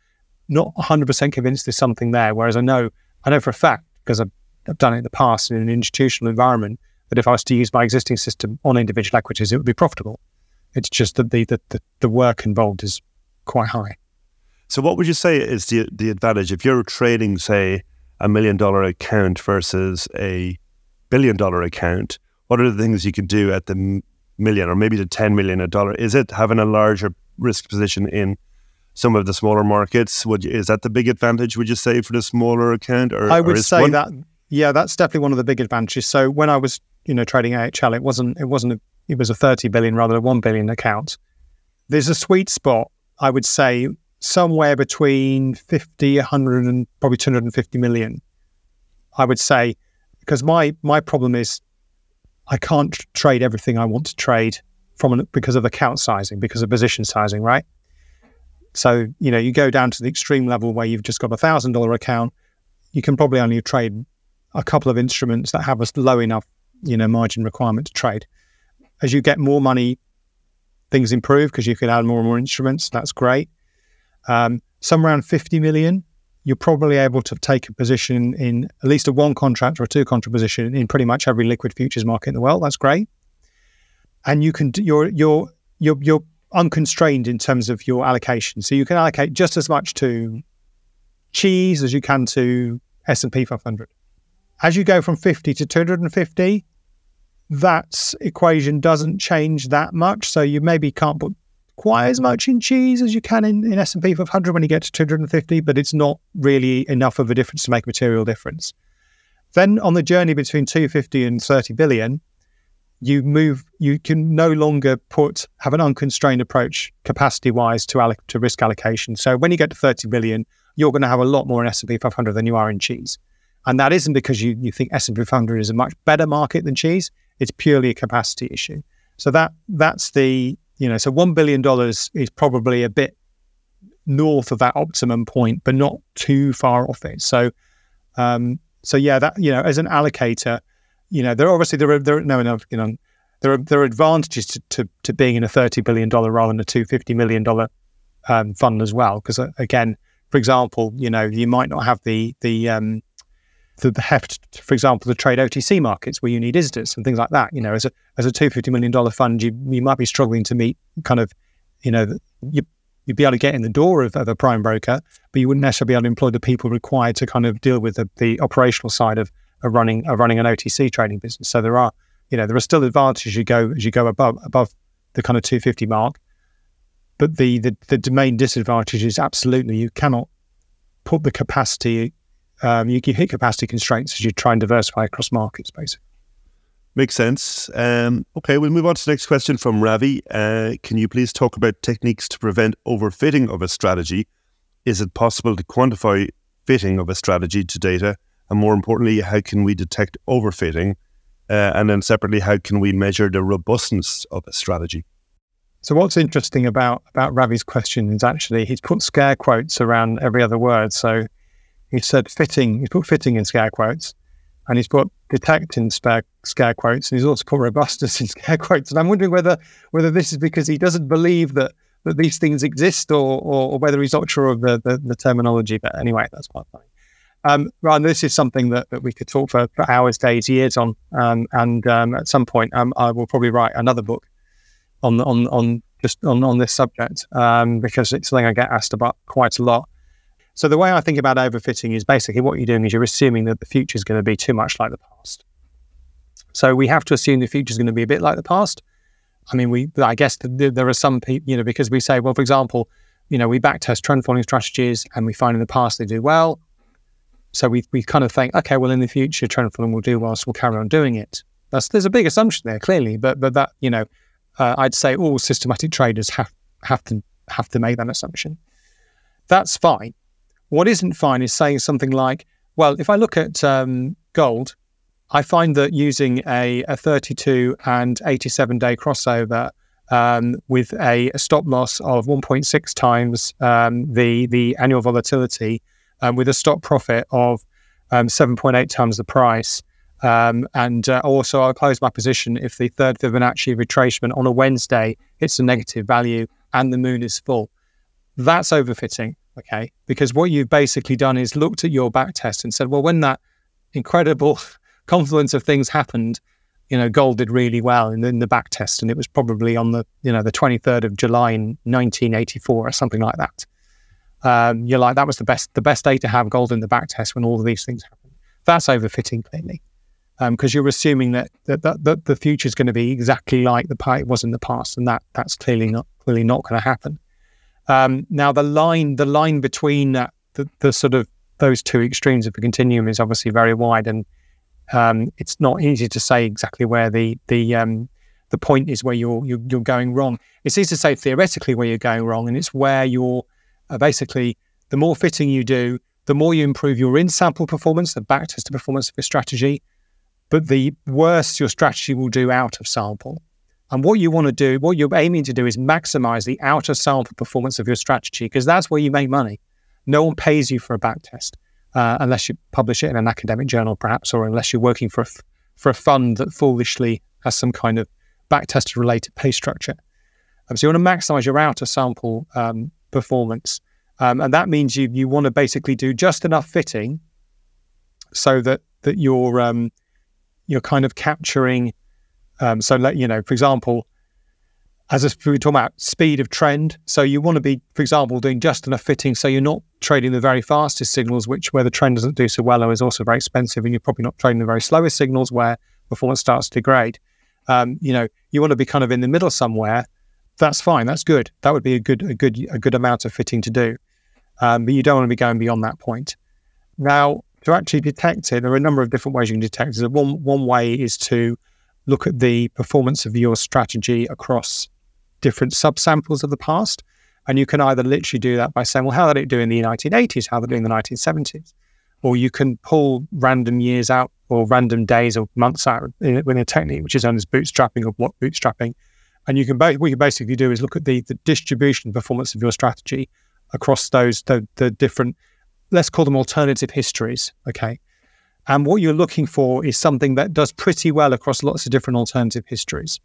not 100% convinced there's something there. Whereas I know, I know for a fact because I've, I've done it in the past in an institutional environment that if I was to use my existing system on individual equities, it would be profitable. It's just that the, the, the, the work involved is quite high. So, what would you say is the the advantage if you're trading, say, a million dollar account versus a billion dollar account? What are the things you can do at the million or maybe the ten million a dollar? Is it having a larger risk position in some of the smaller markets. Would you, is that the big advantage? Would you say for the smaller account? Or I would or say one? that yeah, that's definitely one of the big advantages. So when I was you know trading AHL, it wasn't it wasn't a, it was a thirty billion rather than a one billion account. There's a sweet spot, I would say, somewhere between 50, 100, and probably 250 million. I would say, because my my problem is I can't trade everything I want to trade from an, because of account sizing, because of position sizing, right? So you know, you go down to the extreme level where you've just got a thousand dollar account, you can probably only trade a couple of instruments that have a low enough, you know, margin requirement to trade. As you get more money, things improve because you can add more and more instruments. That's great. Um, somewhere around 50 million, you're probably able to take a position in at least a one contract or a two contract position in pretty much every liquid futures market in the world. That's great and you can you're you're you're you're unconstrained in terms of your allocation. So you can allocate just as much to cheese as you can to S and P 500. As you go from 50 to 250, that equation doesn't change that much. So you maybe can't put quite as much in cheese as you can in, in S&P 500 when you get to 250, but it's not really enough of a difference to make a material difference. Then on the journey between 250 and 30 billion, you move you can no longer put have an unconstrained approach capacity wise to alloc- to risk allocation so when you get to 30 billion you're going to have a lot more in S&P 500 than you are in cheese and that isn't because you, you think S&P 500 is a much better market than cheese. It's purely a capacity issue. So that that's the you know so 1 billion dollars is probably a bit north of that optimum point but not too far off it. So um so yeah that you know as an allocator you know, there obviously there are there are, no no you know there are there are advantages to, to, to being in a thirty billion dollar rather than a two fifty million dollar um, fund as well. Because uh, again, for example, you know, you might not have the the um, the, the heft, for example, to trade OTC markets where you need ISDAs and things like that. You know, as a as a two fifty million dollar fund, you you might be struggling to meet kind of, you know, you you'd be able to get in the door of, of a prime broker, but you wouldn't necessarily be able to employ the people required to kind of deal with the, the operational side of, of running of running an OTC trading business. So there are, you know, there are still advantages you go as you go above above the kind of 250 mark. But the, the, the main disadvantage is absolutely you cannot put the capacity, um, you, you hit capacity constraints as you try and diversify across markets, basically. Makes sense. Um, okay, we'll move on to the next question from Ravi. Uh, can you please talk about techniques to prevent overfitting of a strategy? Is it possible to quantify fitting of a strategy to data? And more importantly, how can we detect overfitting? Uh, and then separately, how can we measure the robustness of a strategy? So what's interesting about about Ravi's question is actually he's put scare quotes around every other word. So he said fitting, he's put fitting in scare quotes, and he's put detect in scare, scare quotes, and he's also put robustness in scare quotes. And I'm wondering whether whether this is because he doesn't believe that that these things exist, or or, or whether he's not sure of the, the, the terminology. But anyway, that's quite funny. Um, Ryan, this is something that, that we could talk for, for hours, days, years on. Um, and um, at some point, um, I will probably write another book on on on just on, on this subject um, because it's something I get asked about quite a lot. So the way I think about overfitting is basically what you're doing is you're assuming that the future is going to be too much like the past. So we have to assume the future is going to be a bit like the past. I mean, we I guess the, there are some people, you know, because we say, well, for example, you know, we backtest trend following strategies and we find in the past they do well. So we we kind of think, okay, well, in the future, trend following will do well, so we'll carry on doing it. That's there's a big assumption there, clearly, but but that you know uh, I'd say all systematic traders have have to have to make that assumption. That's fine. What isn't fine is saying something like, "Well, if I look at um, gold, I find that using a, a 32 and 87 day crossover um, with a, a, stop loss of 1.6 times um, the the annual volatility, um, with a stop profit of um, 7.8 times the price, um, and uh, also, I'll close my position if the third Fibonacci retracement on a Wednesday hits a negative value and the moon is full. That's overfitting, okay? Because what you've basically done is looked at your back test and said, well, when that incredible confluence of things happened, you know, gold did really well in, in the back test, and it was probably on the, you know, the 23rd of July in 1984 or something like that. Um, you're like, that was the best, the best day to have gold in the back test when all of these things happened. That's overfitting, clearly because um, you're assuming that, that, that, that the future is going to be exactly like the it was in the past, and that that's clearly not clearly not going to happen. Um, now, the line the line between the, the sort of those two extremes of the continuum is obviously very wide, and um, it's not easy to say exactly where the the um, the point is where you're, you're, you're going wrong. It's easy to say theoretically where you're going wrong, and it's where you're uh, basically the more fitting you do, the more you improve your in sample performance, the backtest performance of your strategy, but the worse your strategy will do out of sample. And what you want to do, what you're aiming to do is maximize the outer sample performance of your strategy because that's where you make money. No one pays you for a back test uh, unless you publish it in an academic journal, perhaps, or unless you're working for a, f- for a fund that foolishly has some kind of back tested related pay structure. Um, so you want to maximize your outer sample um, performance. Um, and that means you, you want to basically do just enough fitting so that, that your, um, you're kind of capturing. Um, so, you know, for example, as we are talking about speed of trend, so you want to be, for example, doing just enough fitting, so you're not trading the very fastest signals, which where the trend doesn't do so well, or is also very expensive, and you're probably not trading the very slowest signals where performance starts to degrade. Um, you know, you want to be kind of in the middle somewhere. That's fine. That's good. That would be a good, a good, a good amount of fitting to do. Um, but you don't want to be going beyond that point. Now, to actually detect it, there are a number of different ways you can detect it. One, one way is to look at the performance of your strategy across different subsamples of the past. And you can either literally do that by saying, well, how did it do in the 1980s? How did it do in the 1970s? Or you can pull random years out or random days or months out in, in a technique which is known as bootstrapping or block bootstrapping. And you can what you basically do is look at the, the distribution performance of your strategy across those the, the different let's call them alternative histories. Okay. And what you're looking for is something that does pretty well across lots of different alternative histories.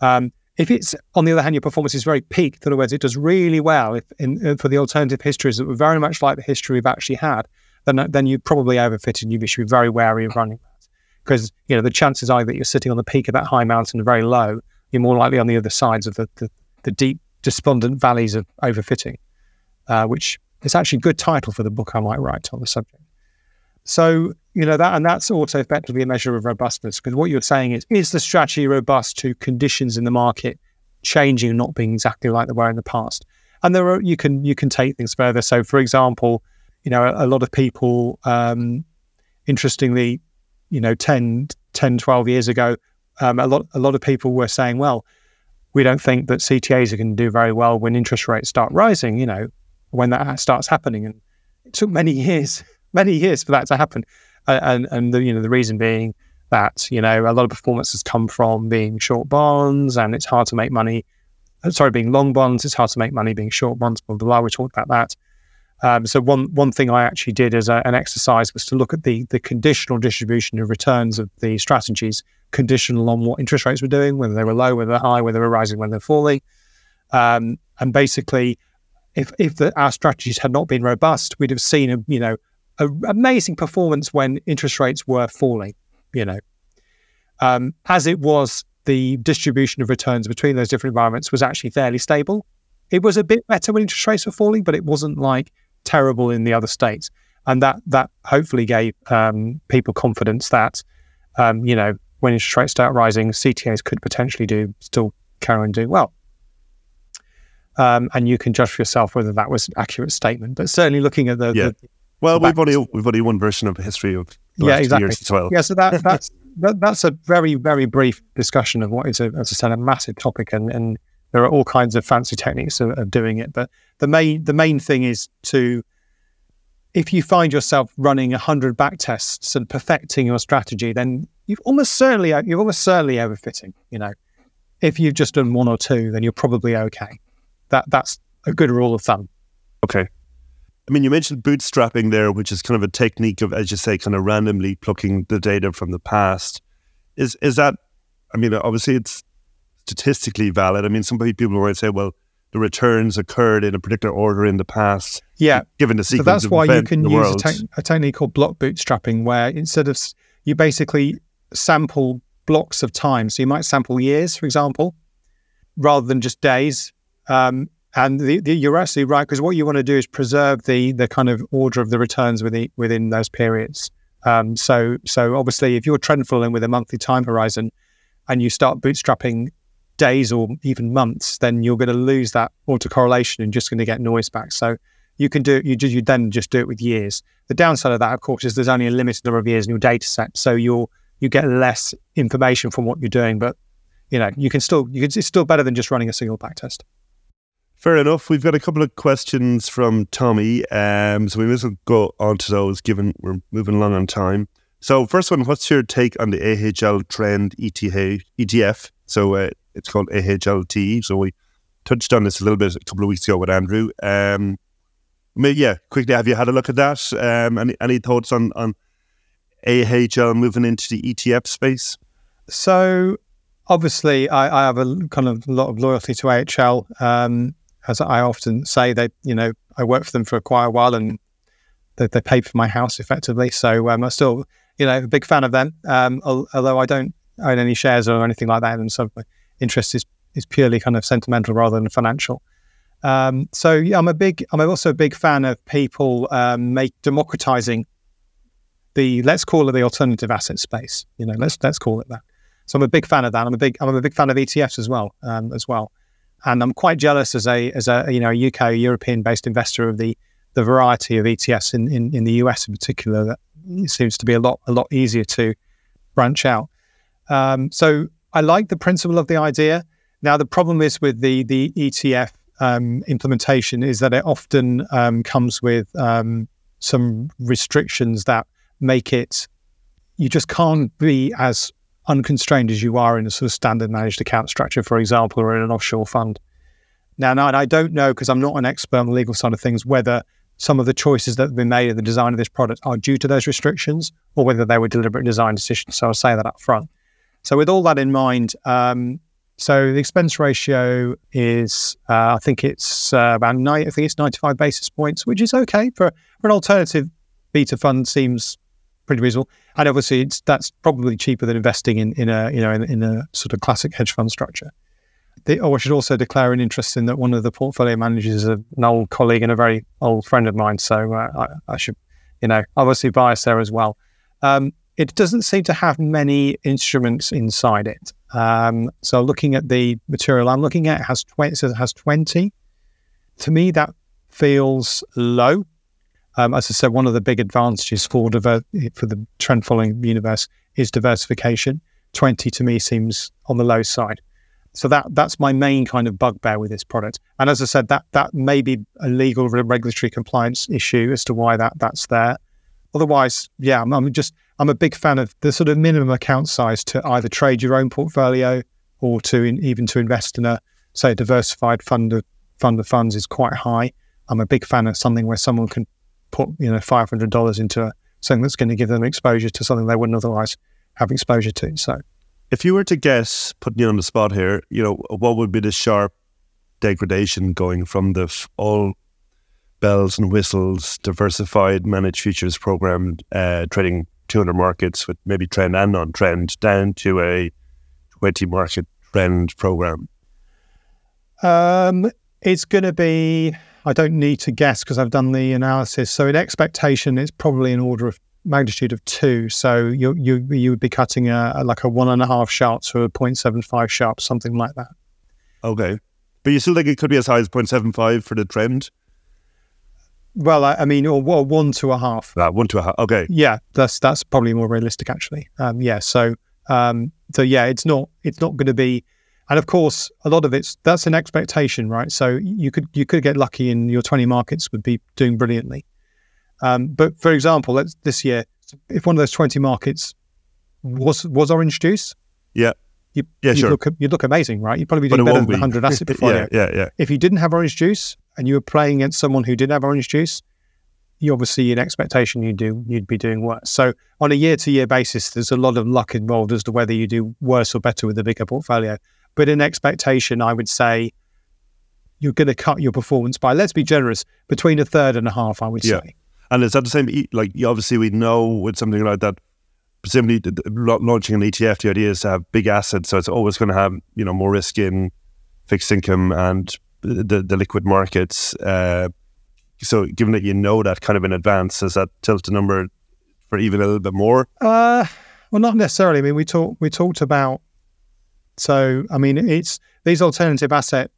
Um, if it's, on the other hand, your performance is very peaked, in other words, it does really well if in, uh, for the alternative histories that were very much like the history we've actually had, then then you probably overfitted. and You should be very wary of running that because you know the chances are that you're sitting on the peak of that high mountain very low. You're more likely on the other sides of the the, the deep despondent valleys of overfitting, uh, which is actually a good title for the book I might write on the subject. So you know that, and that's also effectively a measure of robustness because what you're saying is, is the strategy robust to conditions in the market changing and not being exactly like they were in the past? And there are you can you can take things further. So, for example, you know a, a lot of people, um, interestingly, you know 10, 10, 12 years ago, um, a lot a lot of people were saying, well, we don't think that CTAs are going to do very well when interest rates start rising. You know, when that starts happening, and it took many years, many years for that to happen and and the you know the reason being that you know a lot of performance has come from being short bonds, and it's hard to make money. Uh, sorry, being long bonds, it's hard to make money being short bonds. Blah blah. blah. We talked about that. Um, so one one thing I actually did as a, an exercise was to look at the the conditional distribution of returns of the strategies, conditional on what interest rates were doing, whether they were low, whether they're high, whether they were rising, whether they're falling, um, and basically, if if the, our strategies had not been robust, we'd have seen a you know an amazing performance when interest rates were falling, you know. Um, as it was, the distribution of returns between those different environments was actually fairly stable. It was a bit better when interest rates were falling, but it wasn't like terrible in the other states. And that that hopefully gave um, people confidence that, um, you know, when interest rates start rising, CTAs could potentially do still carry on doing well. Um, and you can judge for yourself whether that was an accurate statement. But certainly looking at the, yeah. the well, we've only we've only one version of the history of the yeah, last exactly. years as well. Yeah, so that that's that, that's a very very brief discussion of what is a, as I said a massive topic, and and there are all kinds of fancy techniques of, of doing it. But the main the main thing is to if you find yourself running hundred back tests and perfecting your strategy, then you've almost certainly you're almost certainly overfitting. You know, if you've just done one or two, then you're probably okay. That that's a good rule of thumb. Okay. I mean, you mentioned bootstrapping there, which is kind of a technique of, as you say, kind of randomly plucking the data from the past. Is is that? I mean, obviously, it's statistically valid. I mean, some people might say, well, the returns occurred in a particular order in the past. Yeah, given the sequence. So that's why you can use a, te- a technique called block bootstrapping, where instead of you basically sample blocks of time. So you might sample years, for example, rather than just days. Um, and the, the, you're absolutely right because what you want to do is preserve the the kind of order of the returns within within those periods. Um, so so obviously, if you're trend following with a monthly time horizon, and you start bootstrapping days or even months, then you're going to lose that autocorrelation and just going to get noise back. So you can do you just you then just do it with years. The downside of that, of course, is there's only a limited number of years in your data set, so you'll you get less information from what you're doing. But you know you can still you can, it's still better than just running a single back test. Fair enough. We've got a couple of questions from Tommy, um, so we well go on to those given we're moving along on time. So, first one, what's your take on the AHL Trend ETH, ETF? So, uh, it's called AHLT. So, we touched on this a little bit a couple of weeks ago with Andrew. Um, maybe, yeah, quickly, have you had a look at that? Um, any, any thoughts on, on AHL moving into the ETF space? So, obviously, I, I have a kind of lot of loyalty to AHL. Um, as I often say, they, you know, I worked for them for quite a while and they, they paid for my house effectively. So um, I'm still, you know, a big fan of them. Um, although I don't own any shares or anything like that, and so my interest is is purely kind of sentimental rather than financial. Um, so yeah, I'm a big, I'm also a big fan of people um, make democratizing the let's call it the alternative asset space. You know, let's let's call it that. So I'm a big fan of that. I'm a big I'm a big fan of ETFs as well um, as well and I'm quite jealous as a as a you know UK European based investor of the the variety of ETFs in, in, in the US in particular that seems to be a lot a lot easier to branch out. Um, so I like the principle of the idea. Now the problem is with the the ETF um, implementation is that it often um, comes with um, some restrictions that make it you just can't be as unconstrained as you are in a sort of standard managed account structure, for example, or in an offshore fund. Now, now I don't know because I'm not an expert on the legal side of things whether some of the choices that have been made in the design of this product are due to those restrictions or whether they were deliberate design decisions. So I'll say that up front. So with all that in mind, um, so the expense ratio is, uh, I think it's uh, about I think it's 95 basis points, which is okay for, for an alternative beta fund seems pretty reasonable. And obviously, it's that's probably cheaper than investing in in a you know in, in a sort of classic hedge fund structure. The, oh, I should also declare an interest in that one of the portfolio managers is an old colleague and a very old friend of mine. So uh, I, I, should, you know, obviously bias there as well. Um, it doesn't seem to have many instruments inside it. Um, so looking at the material I'm looking at, it has 20, it has 20. To me, that feels low. Um, as I said, one of the big advantages for diver- for the trend following universe is diversification. 20 to me seems on the low side. So that that's my main kind of bugbear with this product. And as I said, that that may be a legal regulatory compliance issue as to why that that's there. Otherwise, yeah, I'm, I'm just I'm a big fan of the sort of minimum account size to either trade your own portfolio or to in, even to invest in a say a diversified fund of fund of funds is quite high. I'm a big fan of something where someone can put you know five hundred dollars into something that's going to give them exposure to something they wouldn't otherwise have exposure to. So, if you were to guess, putting you on the spot here, you know what would be the Sharpe degradation going from the f- all bells and whistles diversified managed futures program uh, trading 200 markets with maybe trend and non trend down to a 20 market trend program? Um, it's going to be, I don't need to guess because I've done the analysis. So, in expectation, it's probably an order of magnitude of two. So, you you you would be cutting a, a like a one and a half Sharpe or a 0.75 Sharpe, something like that. Okay. But you still think it could be as high as 0.75 for the trend? Well, I, I mean, or, or, one to a half. That one to a half. Okay. Yeah, that's that's probably more realistic, actually. Um, yeah. So, um, so yeah, it's not it's not going to be, and of course, a lot of it's that's an expectation, right? So you could you could get lucky, and your twenty markets would be doing brilliantly. Um, but for example, let's this year, if one of those twenty markets was was orange juice, yeah, you, yeah, you'd sure. Look, you'd look amazing, right? You'd probably be doing better than the hundred asset portfolio. yeah, yeah, yeah. If you didn't have orange juice, and you were playing against someone who didn't have orange juice, you obviously in expectation you do you'd be doing worse. So on a year to year basis, there's a lot of luck involved as to whether you do worse or better with a bigger portfolio. But in expectation, I would say you're going to cut your performance by let's be generous between a third and a half. I would yeah. say. And is that the same? Like obviously we know with something like that. Presumably, launching an ETF, the idea is to have big assets, so it's always going to have you know more risk in fixed income and the, the liquid markets. Uh, so, given that you know that kind of in advance, does that tilt the number for even a little bit more? Uh, well, not necessarily. I mean, we talked we talked about. So, I mean, it's these alternative asset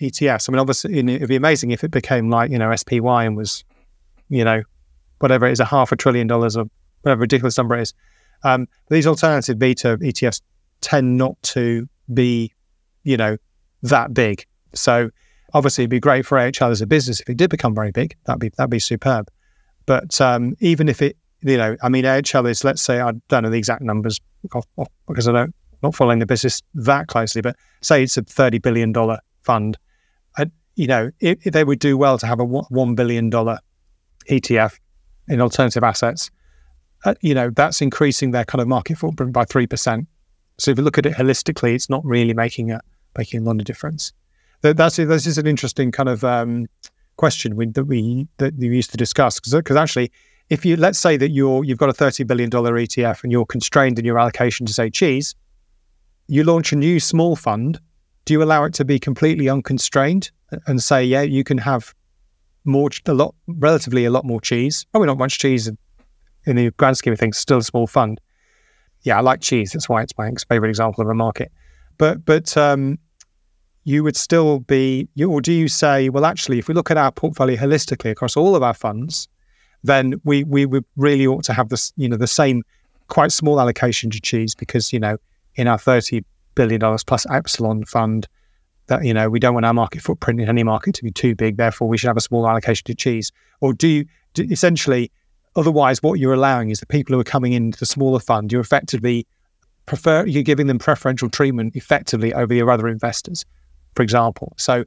ETFs. I mean, obviously, it'd be amazing if it became like you know SPY and was, you know, whatever it is, a half a trillion dollars or whatever ridiculous number it is. Um, these alternative beta ETFs tend not to be, you know, that big. So Obviously, it'd be great for AHL as a business if it did become very big. That'd be that'd be superb. But um, even if it, you know, I mean, AHL is let's say I don't know the exact numbers because I don't not following the business that closely, but say it's a thirty billion dollar fund. I, you know, if, if they would do well to have a one billion dollar ETF in alternative assets, uh, you know, that's increasing their kind of market footprint by three percent. So if you look at it holistically, it's not really making a making a lot of difference that's this is an interesting kind of um, question we, that we that we used to discuss because actually, if you let's say that you're you've got a thirty billion dollar ETF and you're constrained in your allocation to say cheese, you launch a new small fund. Do you allow it to be completely unconstrained and say, yeah, you can have more a lot relatively a lot more cheese? Probably not much cheese in the grand scheme of things. Still a small fund. Yeah, I like cheese. That's why it's my favorite example of a market. But but um, you would still be, you, or do you say, well, actually, if we look at our portfolio holistically across all of our funds, then we we would really ought to have this, you know, the same quite small allocation to cheese because you know in our thirty billion dollars plus epsilon fund, that you know we don't want our market footprint in any market to be too big. Therefore, we should have a small allocation to cheese. Or do you do, essentially? Otherwise, what you're allowing is the people who are coming into the smaller fund, you're effectively prefer you're giving them preferential treatment effectively over your other investors for example. So,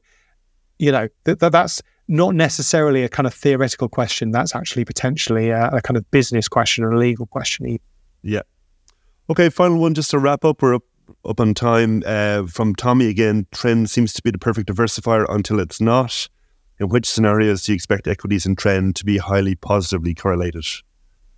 you know, th- th- that's not necessarily a kind of theoretical question. That's actually potentially a, a kind of business question or a legal question. Yeah. Okay, final one just to wrap up. We're up, up on time. Uh, from Tommy again, trend seems to be the perfect diversifier until it's not. in which scenarios do you expect equities and trend to be highly positively correlated?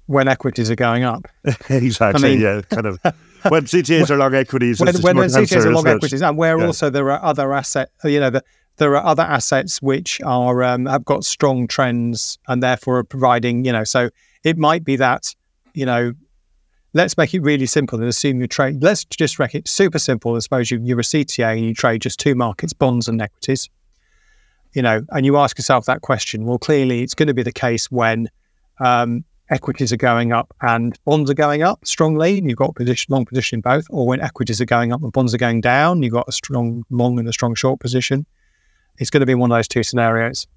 When equities are going up. exactly. I mean, yeah. Kind of. When CTAs are long equities. When, when, when CTAs are long equities, and where yeah. also there are other assets, you know, the, there are other assets which are um, have got strong trends and therefore are providing, you know, so it might be that, you know, let's make it really simple and assume you trade. Let's just make it super simple. I suppose you, you're a CTA and you trade just two markets, bonds and equities. You know, and you ask yourself that question. Well, clearly, it's going to be the case when um, equities are going up and bonds are going up strongly, and you've got position, long position in both, or when equities are going up and bonds are going down, you've got a strong long and a strong short position. It's going to be one of those two scenarios.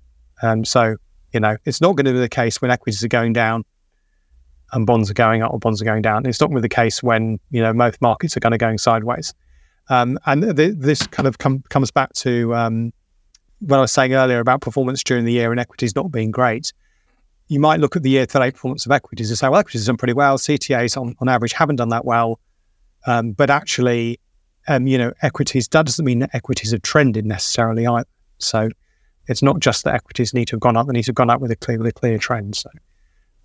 And so, you know, it's not going to be the case when equities are going down and bonds are going up or bonds are going down. It's not be the case when, you know, most markets are kind of going sideways. Um, and th- this kind of com- comes back to um, what I was saying earlier about performance during the year and equities not being great. You might look at the year to date performance of equities and say, well, equities have done pretty well. CTAs on, on average haven't done that well. Um, but actually, um, you know, equities, that doesn't mean that equities have trended necessarily either. So it's not just that equities need to have gone up; they need to have gone up with a clearly clear trend. So,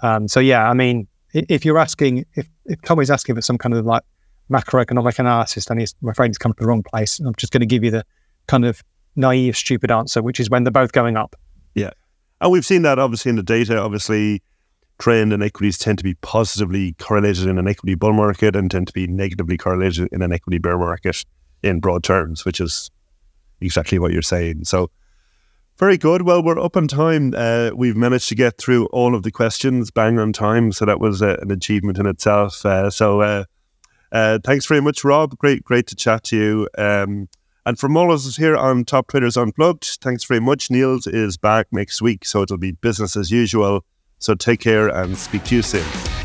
um, so yeah, I mean, if you're asking, if if Tommy's asking for some kind of like macroeconomic analysis, then he's, I'm afraid he's come to the wrong place. I'm just going to give you the kind of naive, stupid answer, which is when they're both going up. Yeah, and we've seen that obviously in the data. Obviously, trend and equities tend to be positively correlated in an equity bull market and tend to be negatively correlated in an equity bear market in broad terms, which is exactly what you're saying. So, very good. Well, we're up on time. Uh, we've managed to get through all of the questions bang on time. So that was uh, an achievement in itself. Uh, so uh, uh, thanks very much, Rob. Great, great to chat to you. Um, and from all of us here on Top Traders Unplugged, thanks very much. Niels is back next week, so it'll be business as usual. So take care and speak to you soon.